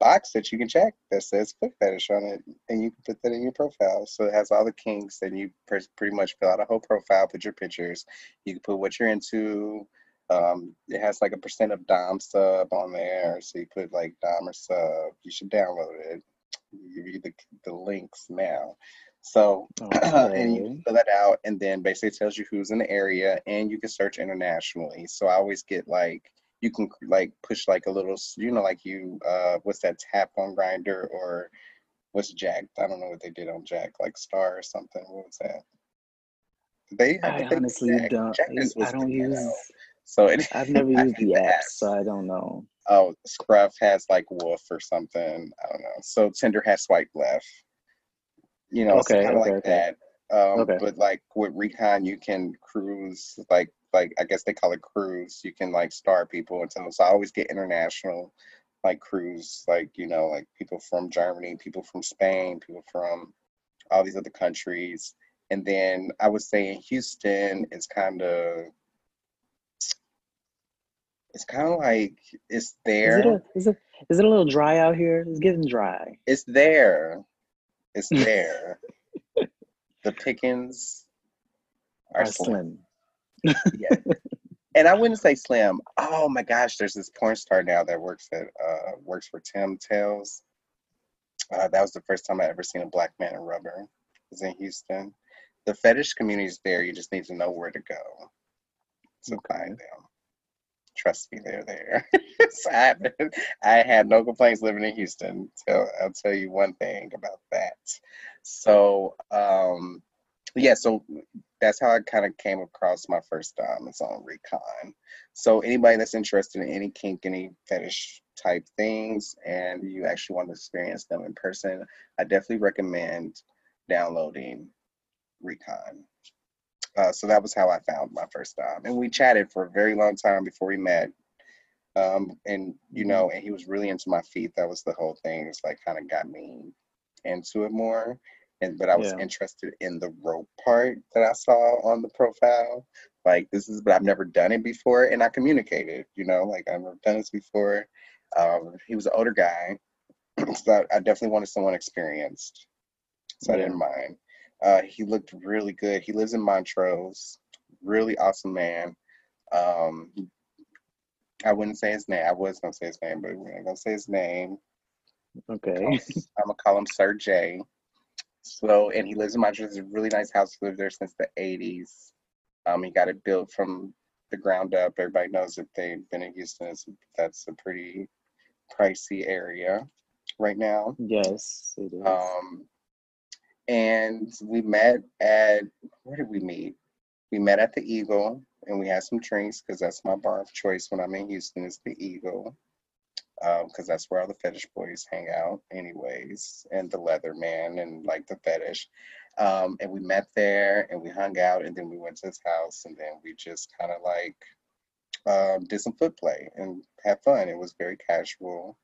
box that you can check that says foot fetish on it, and you can put that in your profile. So it has all the kinks, and you pretty much fill out a whole profile, put your pictures. You can put what you're into. Um, it has like a percent of Dom sub on there, so you put like Dom or sub. You should download it. Give you the the links now. So and you fill that out, and then basically tells you who's in the area, and you can search internationally. So I always get like you can like push like a little, you know, like you uh, what's that tap on Grindr or what's Jack? I don't know what they did on Jack, like Star or something. What was that? They have I a thing with honestly Jack. don't. Jack I don't use. out. So it, I've never used the apps. so I don't know. Oh, Scruff has like Wolf or something. I don't know. So Tinder has swipe left. You know, Okay. kind of Okay. like Okay. that. Um, Okay. but like with Recon, you can cruise like like I guess they call it cruise. You can like star people and so, so I always get international like cruise, like you know, like people from Germany, people from Spain, people from all these other countries. And then I would say in Houston, it's kind of it's kind of like it's there. Is it, a, is, it, is it a little dry out here? It's getting dry. It's there. It's there. the pickings are Are slim. slim. Yeah. And I wouldn't say slim. Oh my gosh, there's this porn star now that works at uh works for TimTales. Uh, that was the first time I ever seen a black man in rubber. It was in Houston. The fetish community is there. You just need to know where to go to Okay. find them. Trust me, they're there. so I, I had no complaints living in Houston. So I'll tell you one thing about that. So um, yeah, so that's how I kind of came across my first dom. It's on Recon. So anybody that's interested in any kink, any fetish type things, and you actually want to experience them in person, I definitely recommend downloading Recon. Uh, so that was how I found my first dom, and we chatted for a very long time before we met. Um, and you know, and he was really into my feet. That was the whole thing. It's like kind of got me into it more. And but I was Yeah. interested in the rope part that I saw on the profile. Like this is, but I've never done it before, and I communicated. You know, like I've never done this before. Um, he was an older guy, so I, I definitely wanted someone experienced. So I didn't mind. Uh, he looked really good. He lives in Montrose. Really awesome man. Um, I wouldn't say his name. I was gonna say his name, but we're not gonna say his name. Okay. I'm gonna call him Sir J. So, and he lives in Montrose. It's a really nice house. He lived there since the '80s. Um, he got it built from the ground up. Everybody knows that they've been in Houston. It's, that's a pretty pricey area right now. Yes, it is. Um, and we met at where did we meet? We met at the Eagle, and we had some drinks because that's my bar of choice when I'm in Houston. Is the Eagle, because that's where all the fetish boys hang out, anyways, and the Leatherman and like the fetish. Um, and we met there, and we hung out, and then we went to his house, and then we just kind of like um, did some foot play and had fun. It was very casual,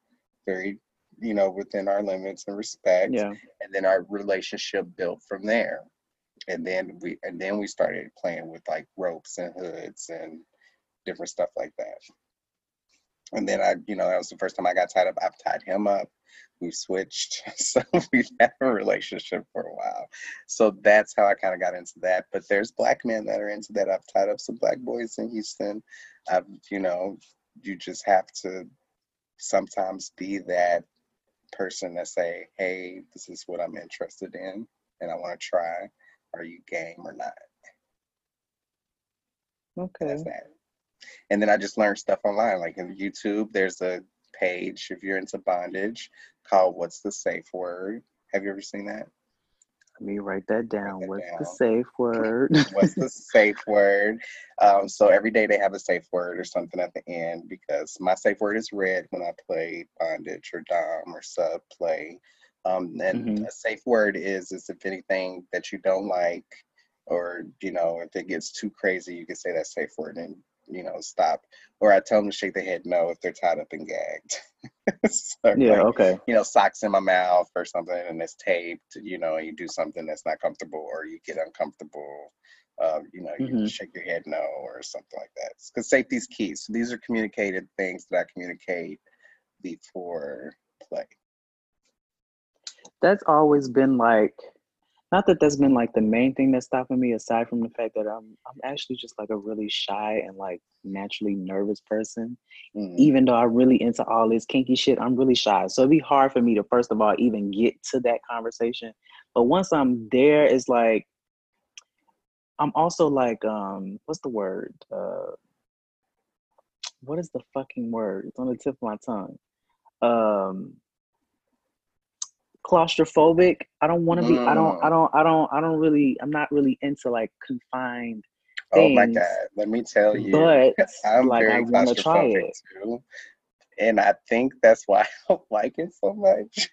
very you know within our limits and respect yeah. and then our relationship built from there. And then we and then we started playing with like ropes and hoods and different stuff like that. And then i you know that was the first time i got tied up. I've tied him up. We've switched. So we've had a relationship for a while. So that's how i kind of got into that. But there's black men that are into that. I've tied up some black boys in houston. I've you know you just have to sometimes be that person that say, "Hey, this is what I'm interested in, and I want to try. Are you game or not?" Okay. That's that. And then I just learned stuff online, like in YouTube. There's a page if you're into bondage called "What's the Safe Word." Have you ever seen that? Let me write that down. that What's the safe word? What's the safe word? Um, so every day they have a safe word or something at the end because my safe word is red when I play bondage or dom or sub play. Um, and Mhm. a safe word is is if anything that you don't like or you know if it gets too crazy, you can say that safe word and you know stop. Or I tell them to shake their head no if they're tied up and gagged. so, yeah. like, Okay. you know, socks in my mouth or something and it's taped, you know, and you do something that's not comfortable or you get uncomfortable, uh, you know, you Mhm. shake your head no or something like that. Because safety is key. So these are communicated things that I communicate before play. That's always been like, not that that's been like the main thing that's stopping me. Aside from the fact that I'm, I'm actually just like a really shy and like naturally nervous person. Mhm. Even though I'm really into all this kinky shit, I'm really shy. So it'd be hard for me to first of all even get to that conversation. But once I'm there, it's like I'm also like, um, what's the word? Uh, what is the fucking word? It's on the tip of my tongue. Um, claustrophobic. I don't want to be. I don't. I Mm. don't. I don't. I don't really. I'm not really into like confined Things, Oh my. God. Let me tell you, But I'm like, I very try claustrophobic it. too. And I think that's why I don't like it so much.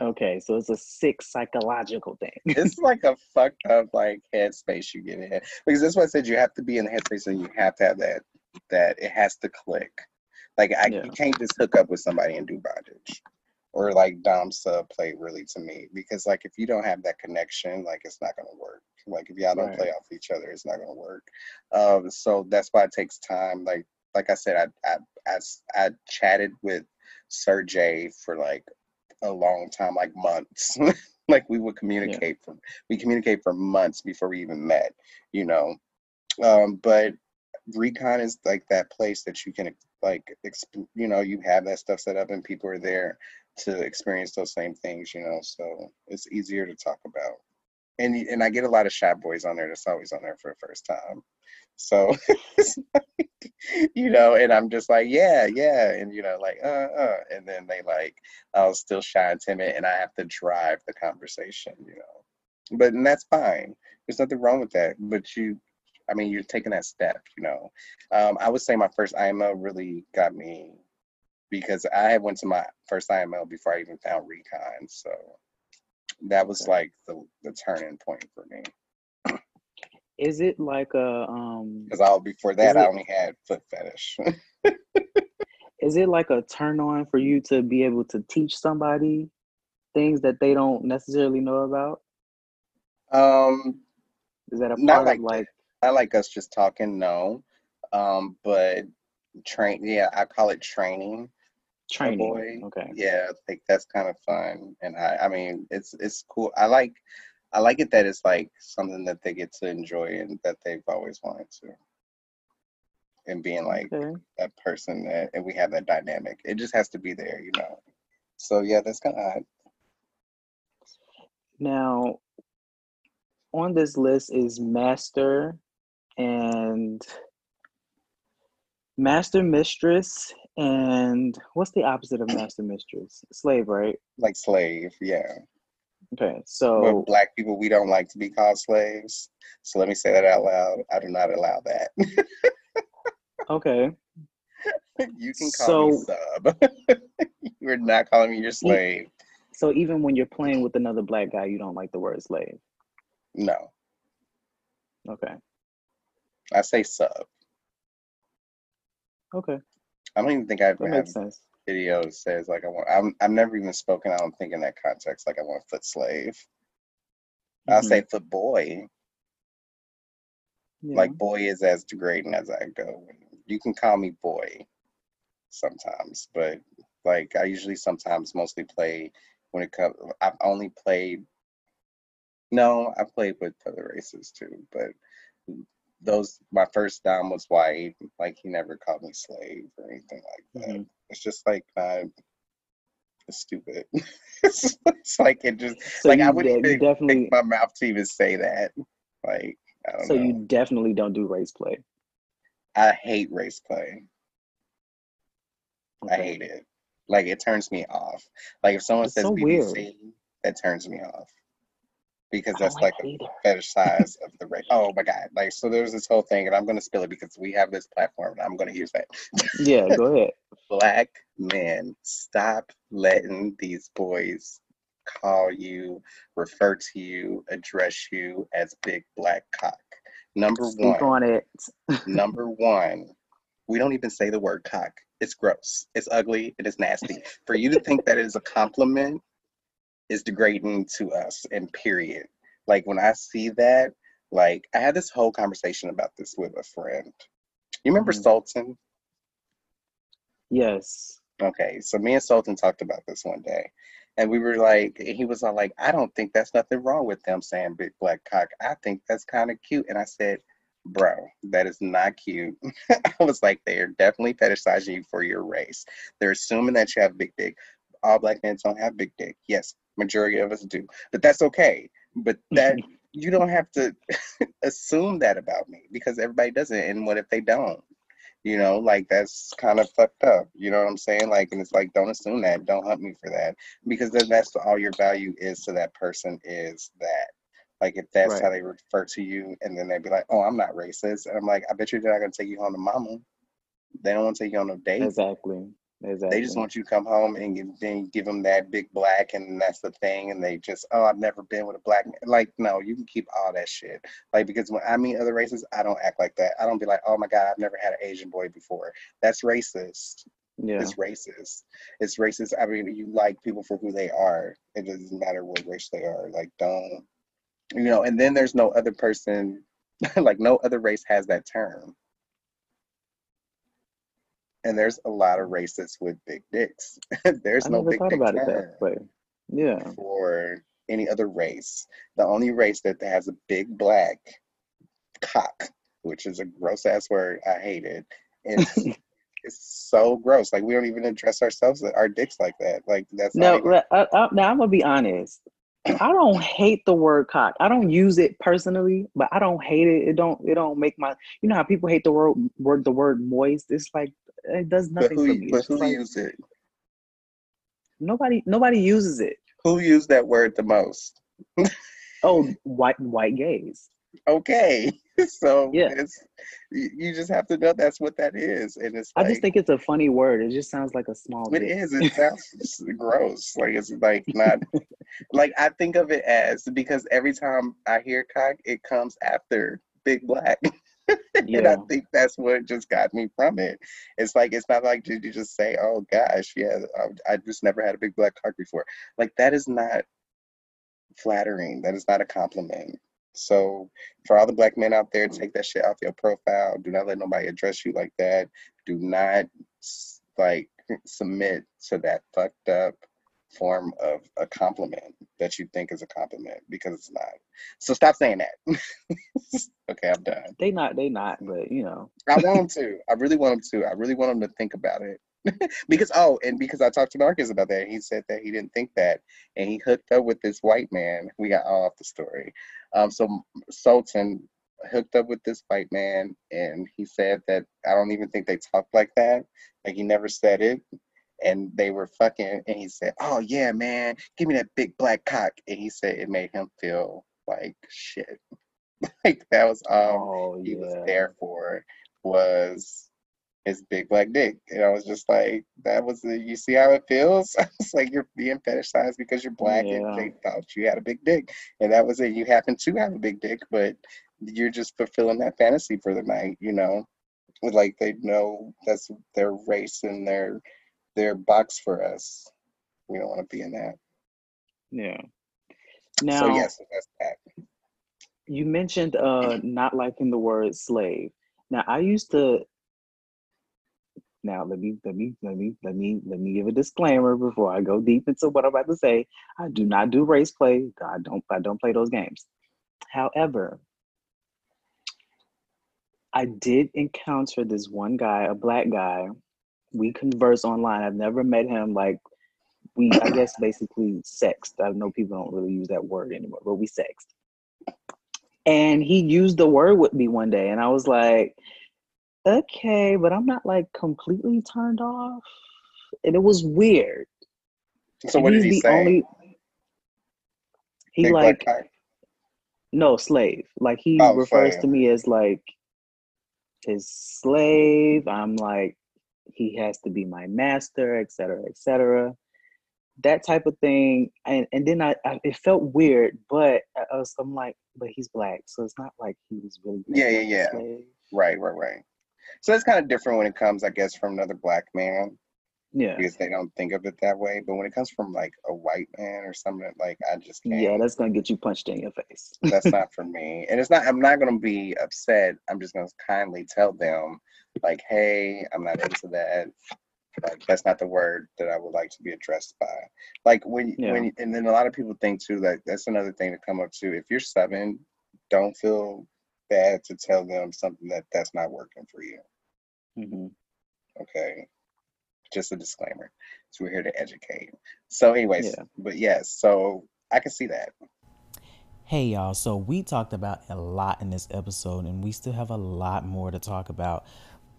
Okay, so it's a sick psychological thing. it's like a fucked up like headspace you get in because that's why I said you have to be in the headspace and you have to have that that it has to click. Like I Yeah. you can't just hook up with somebody and do bondage or like dom sub play really to me because like if you don't have that connection like it's not gonna work. Like if y'all don't Right. play off each other, it's not gonna work. Um, so that's why it takes time. Like like I said, I I I, I chatted with Sir for like a long time, like months. like we would communicate for we communicate for months before we even met, you know. Um, but Recon is like that place that you can like exp- you know you have that stuff set up and people are there to experience those same things, you know. So it's easier to talk about. And and I get a lot of shy boys on there that's always on there for the first time. So like, you know, and I'm just like, yeah, yeah, and you know, like, uh, uh, and then they like, I was still shy and timid, and I have to drive the conversation, you know. But and that's fine. There's nothing wrong with that. But you, I mean, you're taking that step, you know. Um, I would say my first IML really got me because I had went to my first IML before I even found Recon, so that was like the the turning point for me. Is it like a um? Because all before that, Is I only had foot fetish. Is it like a turn on for you to be able to teach somebody things that they don't necessarily know about? um, Is that a part like of like? I like us just talking, no. Um, but train, yeah, I call it training Training. boy. Okay. Yeah, I think that's kind of fun, and I, I mean, it's it's cool. I like, I like it that it's like something that they get to enjoy and that they've always wanted to. and being like Okay. that person that, and we have that dynamic. It just has to be there, you know. So yeah, that's kind of odd. Now, on this list is master and master mistress and what's the opposite of master mistress? Slave, right? like slave. Yeah, Okay, so black people we don't like to be called slaves. So let me say that out loud. I do not allow that. okay, you can call me sub. You're not calling me your slave. so even when you're playing with another black guy, you don't like the word slave. No, Okay, I say sub. okay, I don't even think I ever that makes sense. video that says like I want. I'm I've never even spoken. I don't think in that context like I want a foot slave. I'll Mhm. say foot boy. Yeah. Like boy is as degrading as I go. You can call me boy sometimes, but like I usually sometimes mostly play when it comes. I've only played. No, I played with other races too, but those my first dom was white. Like he never called me slave or anything like that. Mhm. It's just like. It's stupid. it's, it's like it just So like I wouldn't de- definitely my mouth to even say that. Like I don't so know. you definitely don't do race play. I hate race play. I hate it. Like it turns me off. Like if someone It's says so BBC, weird. that turns me off because oh, that's like like a fetish size of the race. Oh my god! Like so, there's this whole thing, and I'm gonna spill it because we have this platform, and I'm gonna use that. Yeah, go ahead. Black men, stop letting these boys call you, refer to you, address you as big black cock. Number Speak one. on it. Number one, we don't even say the word cock. It's gross. It's ugly. It is nasty. For you to think that is a compliment is degrading to us, and period. Like when I see that, like I had this whole conversation about this with a friend. You remember Mhm. Sultan? Yes. Okay, so me and Sultan talked about this one day, and we were like, he was all like, I don't think that's nothing wrong with them saying big black cock. I think that's kind of cute. And I said, bro, that is not cute. I was like, they are definitely fetishizing you for your race. They're assuming that you have big dick. All black men don't have big dick. Yes, majority of us do, but that's okay. But that you don't have to assume that about me because everybody doesn't. And what if they don't? You know, like that's kind of fucked up. You know what I'm saying? Like, and it's like, don't assume that. Don't hunt me for that because then that's all your value is to that person is that. Like, if that's Right. how they refer to you, and then they'd be like, "Oh, I'm not racist," and I'm like, "I bet you they're not gonna take you home to mama. They don't want to take you on no date. Exactly. Exactly. They just want you to come home and give, then give them that big black, and that's the thing. And they just, oh, I've never been with a black man. Like, no, you can keep all that shit. Like, because when I meet other races, I don't act like that. I don't be like, oh my God, I've never had an Asian boy before. That's racist. yeah. It's racist. It's racist. I mean, you like people for who they are. It doesn't matter what race they are. Like, don't, you know, and then there's no other person, like, no other race has that term. And there's a lot of racists with big dicks. there's I no big thought dick about it that way. Yeah. for any other race. The only race that has a big black cock, which is a gross ass word, I hate it. It's it's so gross. Like we don't even address ourselves our dicks like that. Like that's No, not even, I, I, uh, uh, now I'm gonna be honest. I don't hate the word cock. I don't use it personally, but I don't hate it. It don't. It don't make my. You know how people hate the word word the word moist. It's like it does but nothing who for me. but who like used it? nobody nobody uses it. Who used that word the most? Oh, white white gays. Okay. So Yeah. it's you just have to know that's what that is. And it's I just think it's a funny word. It just sounds like a small. It dick. is. It sounds gross. Like it's like not like I think of it as because every time I hear cock, it comes after big black. and I think that's what just got me from it. It's like it's not like did you just say, "Oh gosh, yeah, I, I just never had a big black cock before." Like that is not flattering. That is not a compliment. So for all the black men out there, take that shit off your profile. Do not let nobody address you like that. Do not like submit to that fucked up form of a compliment that you think is a compliment because it's not. So stop saying that. okay, I'm done. They not, they not, but you know, I want them to. I really want them to. I really want them to think about it. because oh, and because I talked to Marcus about that, he said that he didn't think that, and he hooked up with this white man. We got all off the story. Um, so Sultan hooked up with this white man, and he said that I don't even think they talked like that. Like he never said it, and they were fucking. And he said, "Oh yeah, man, give me that big black cock," and he said it made him feel like shit. like that was all oh he was there for was his big black dick. And I was just like, that was the, you see how it feels? It's like you're being fetishized because you're black Yeah. and they thought you had a big dick. And that was it. You happen to have a big dick, but you're just fulfilling that fantasy for the night, you know? Like they know that's their race and their their box for us. We don't want to be in that. yeah. Now, so yes, that's that. you mentioned uh not liking the word slave. Now, I used to. Now, let me let me let me let me let me give a disclaimer before I go deep into what I'm about to say. I do not do race play. I don't I don't play those games. However, I did encounter this one guy, a black guy. We converse online. I've never met him. Like we, I guess, basically sexed. I know people don't really use that word anymore, but we sexed. And he used the word with me one day, and I was like, okay, but I'm not like completely turned off. And it was weird. So And what did he's he the say? only- he like no slave. Like he Oh, refers slave. to me as like his slave. I'm like he has to be my master, et cetera, et cetera. That type of thing. And and then I, I it felt weird, but I was, I'm like, but he's black, so it's not like he was really Yeah, yeah, yeah. slave. Right, right, right. So it's kind of different when it comes, I guess, from another black man Yeah. because they don't think of it that way. But when it comes from like a white man or something, like I just can't. Yeah, that's gonna get you punched in your face. that's not for me. And it's not. I'm not gonna be upset. I'm just gonna kindly tell them, like, hey, I'm not into that. Like that's not the word that I would like to be addressed by. Like when Yeah. when and then a lot of people think too that that's another thing to come up to. If you're seven, don't feel bad to tell them something that that's not working for you. Mm-hmm. Okay. Just a disclaimer. So we're here to educate. So, anyways, Yeah. but yes, so I can see that. Hey y'all, so we talked about a lot in this episode and we still have a lot more to talk about.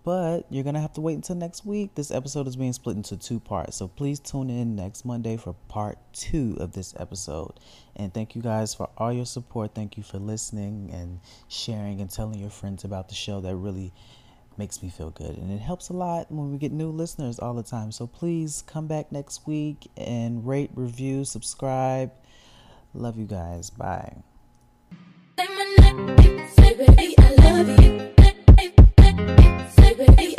But you're going to have to wait until next week. This episode is being split into two parts. So please tune in next Monday for part 2 of this episode. And thank you guys for all your support. Thank you for listening and sharing and telling your friends about the show. That really makes me feel good and it helps a lot when we get new listeners all the time. So please come back next week and rate, review, subscribe. Love you guys. Bye baby.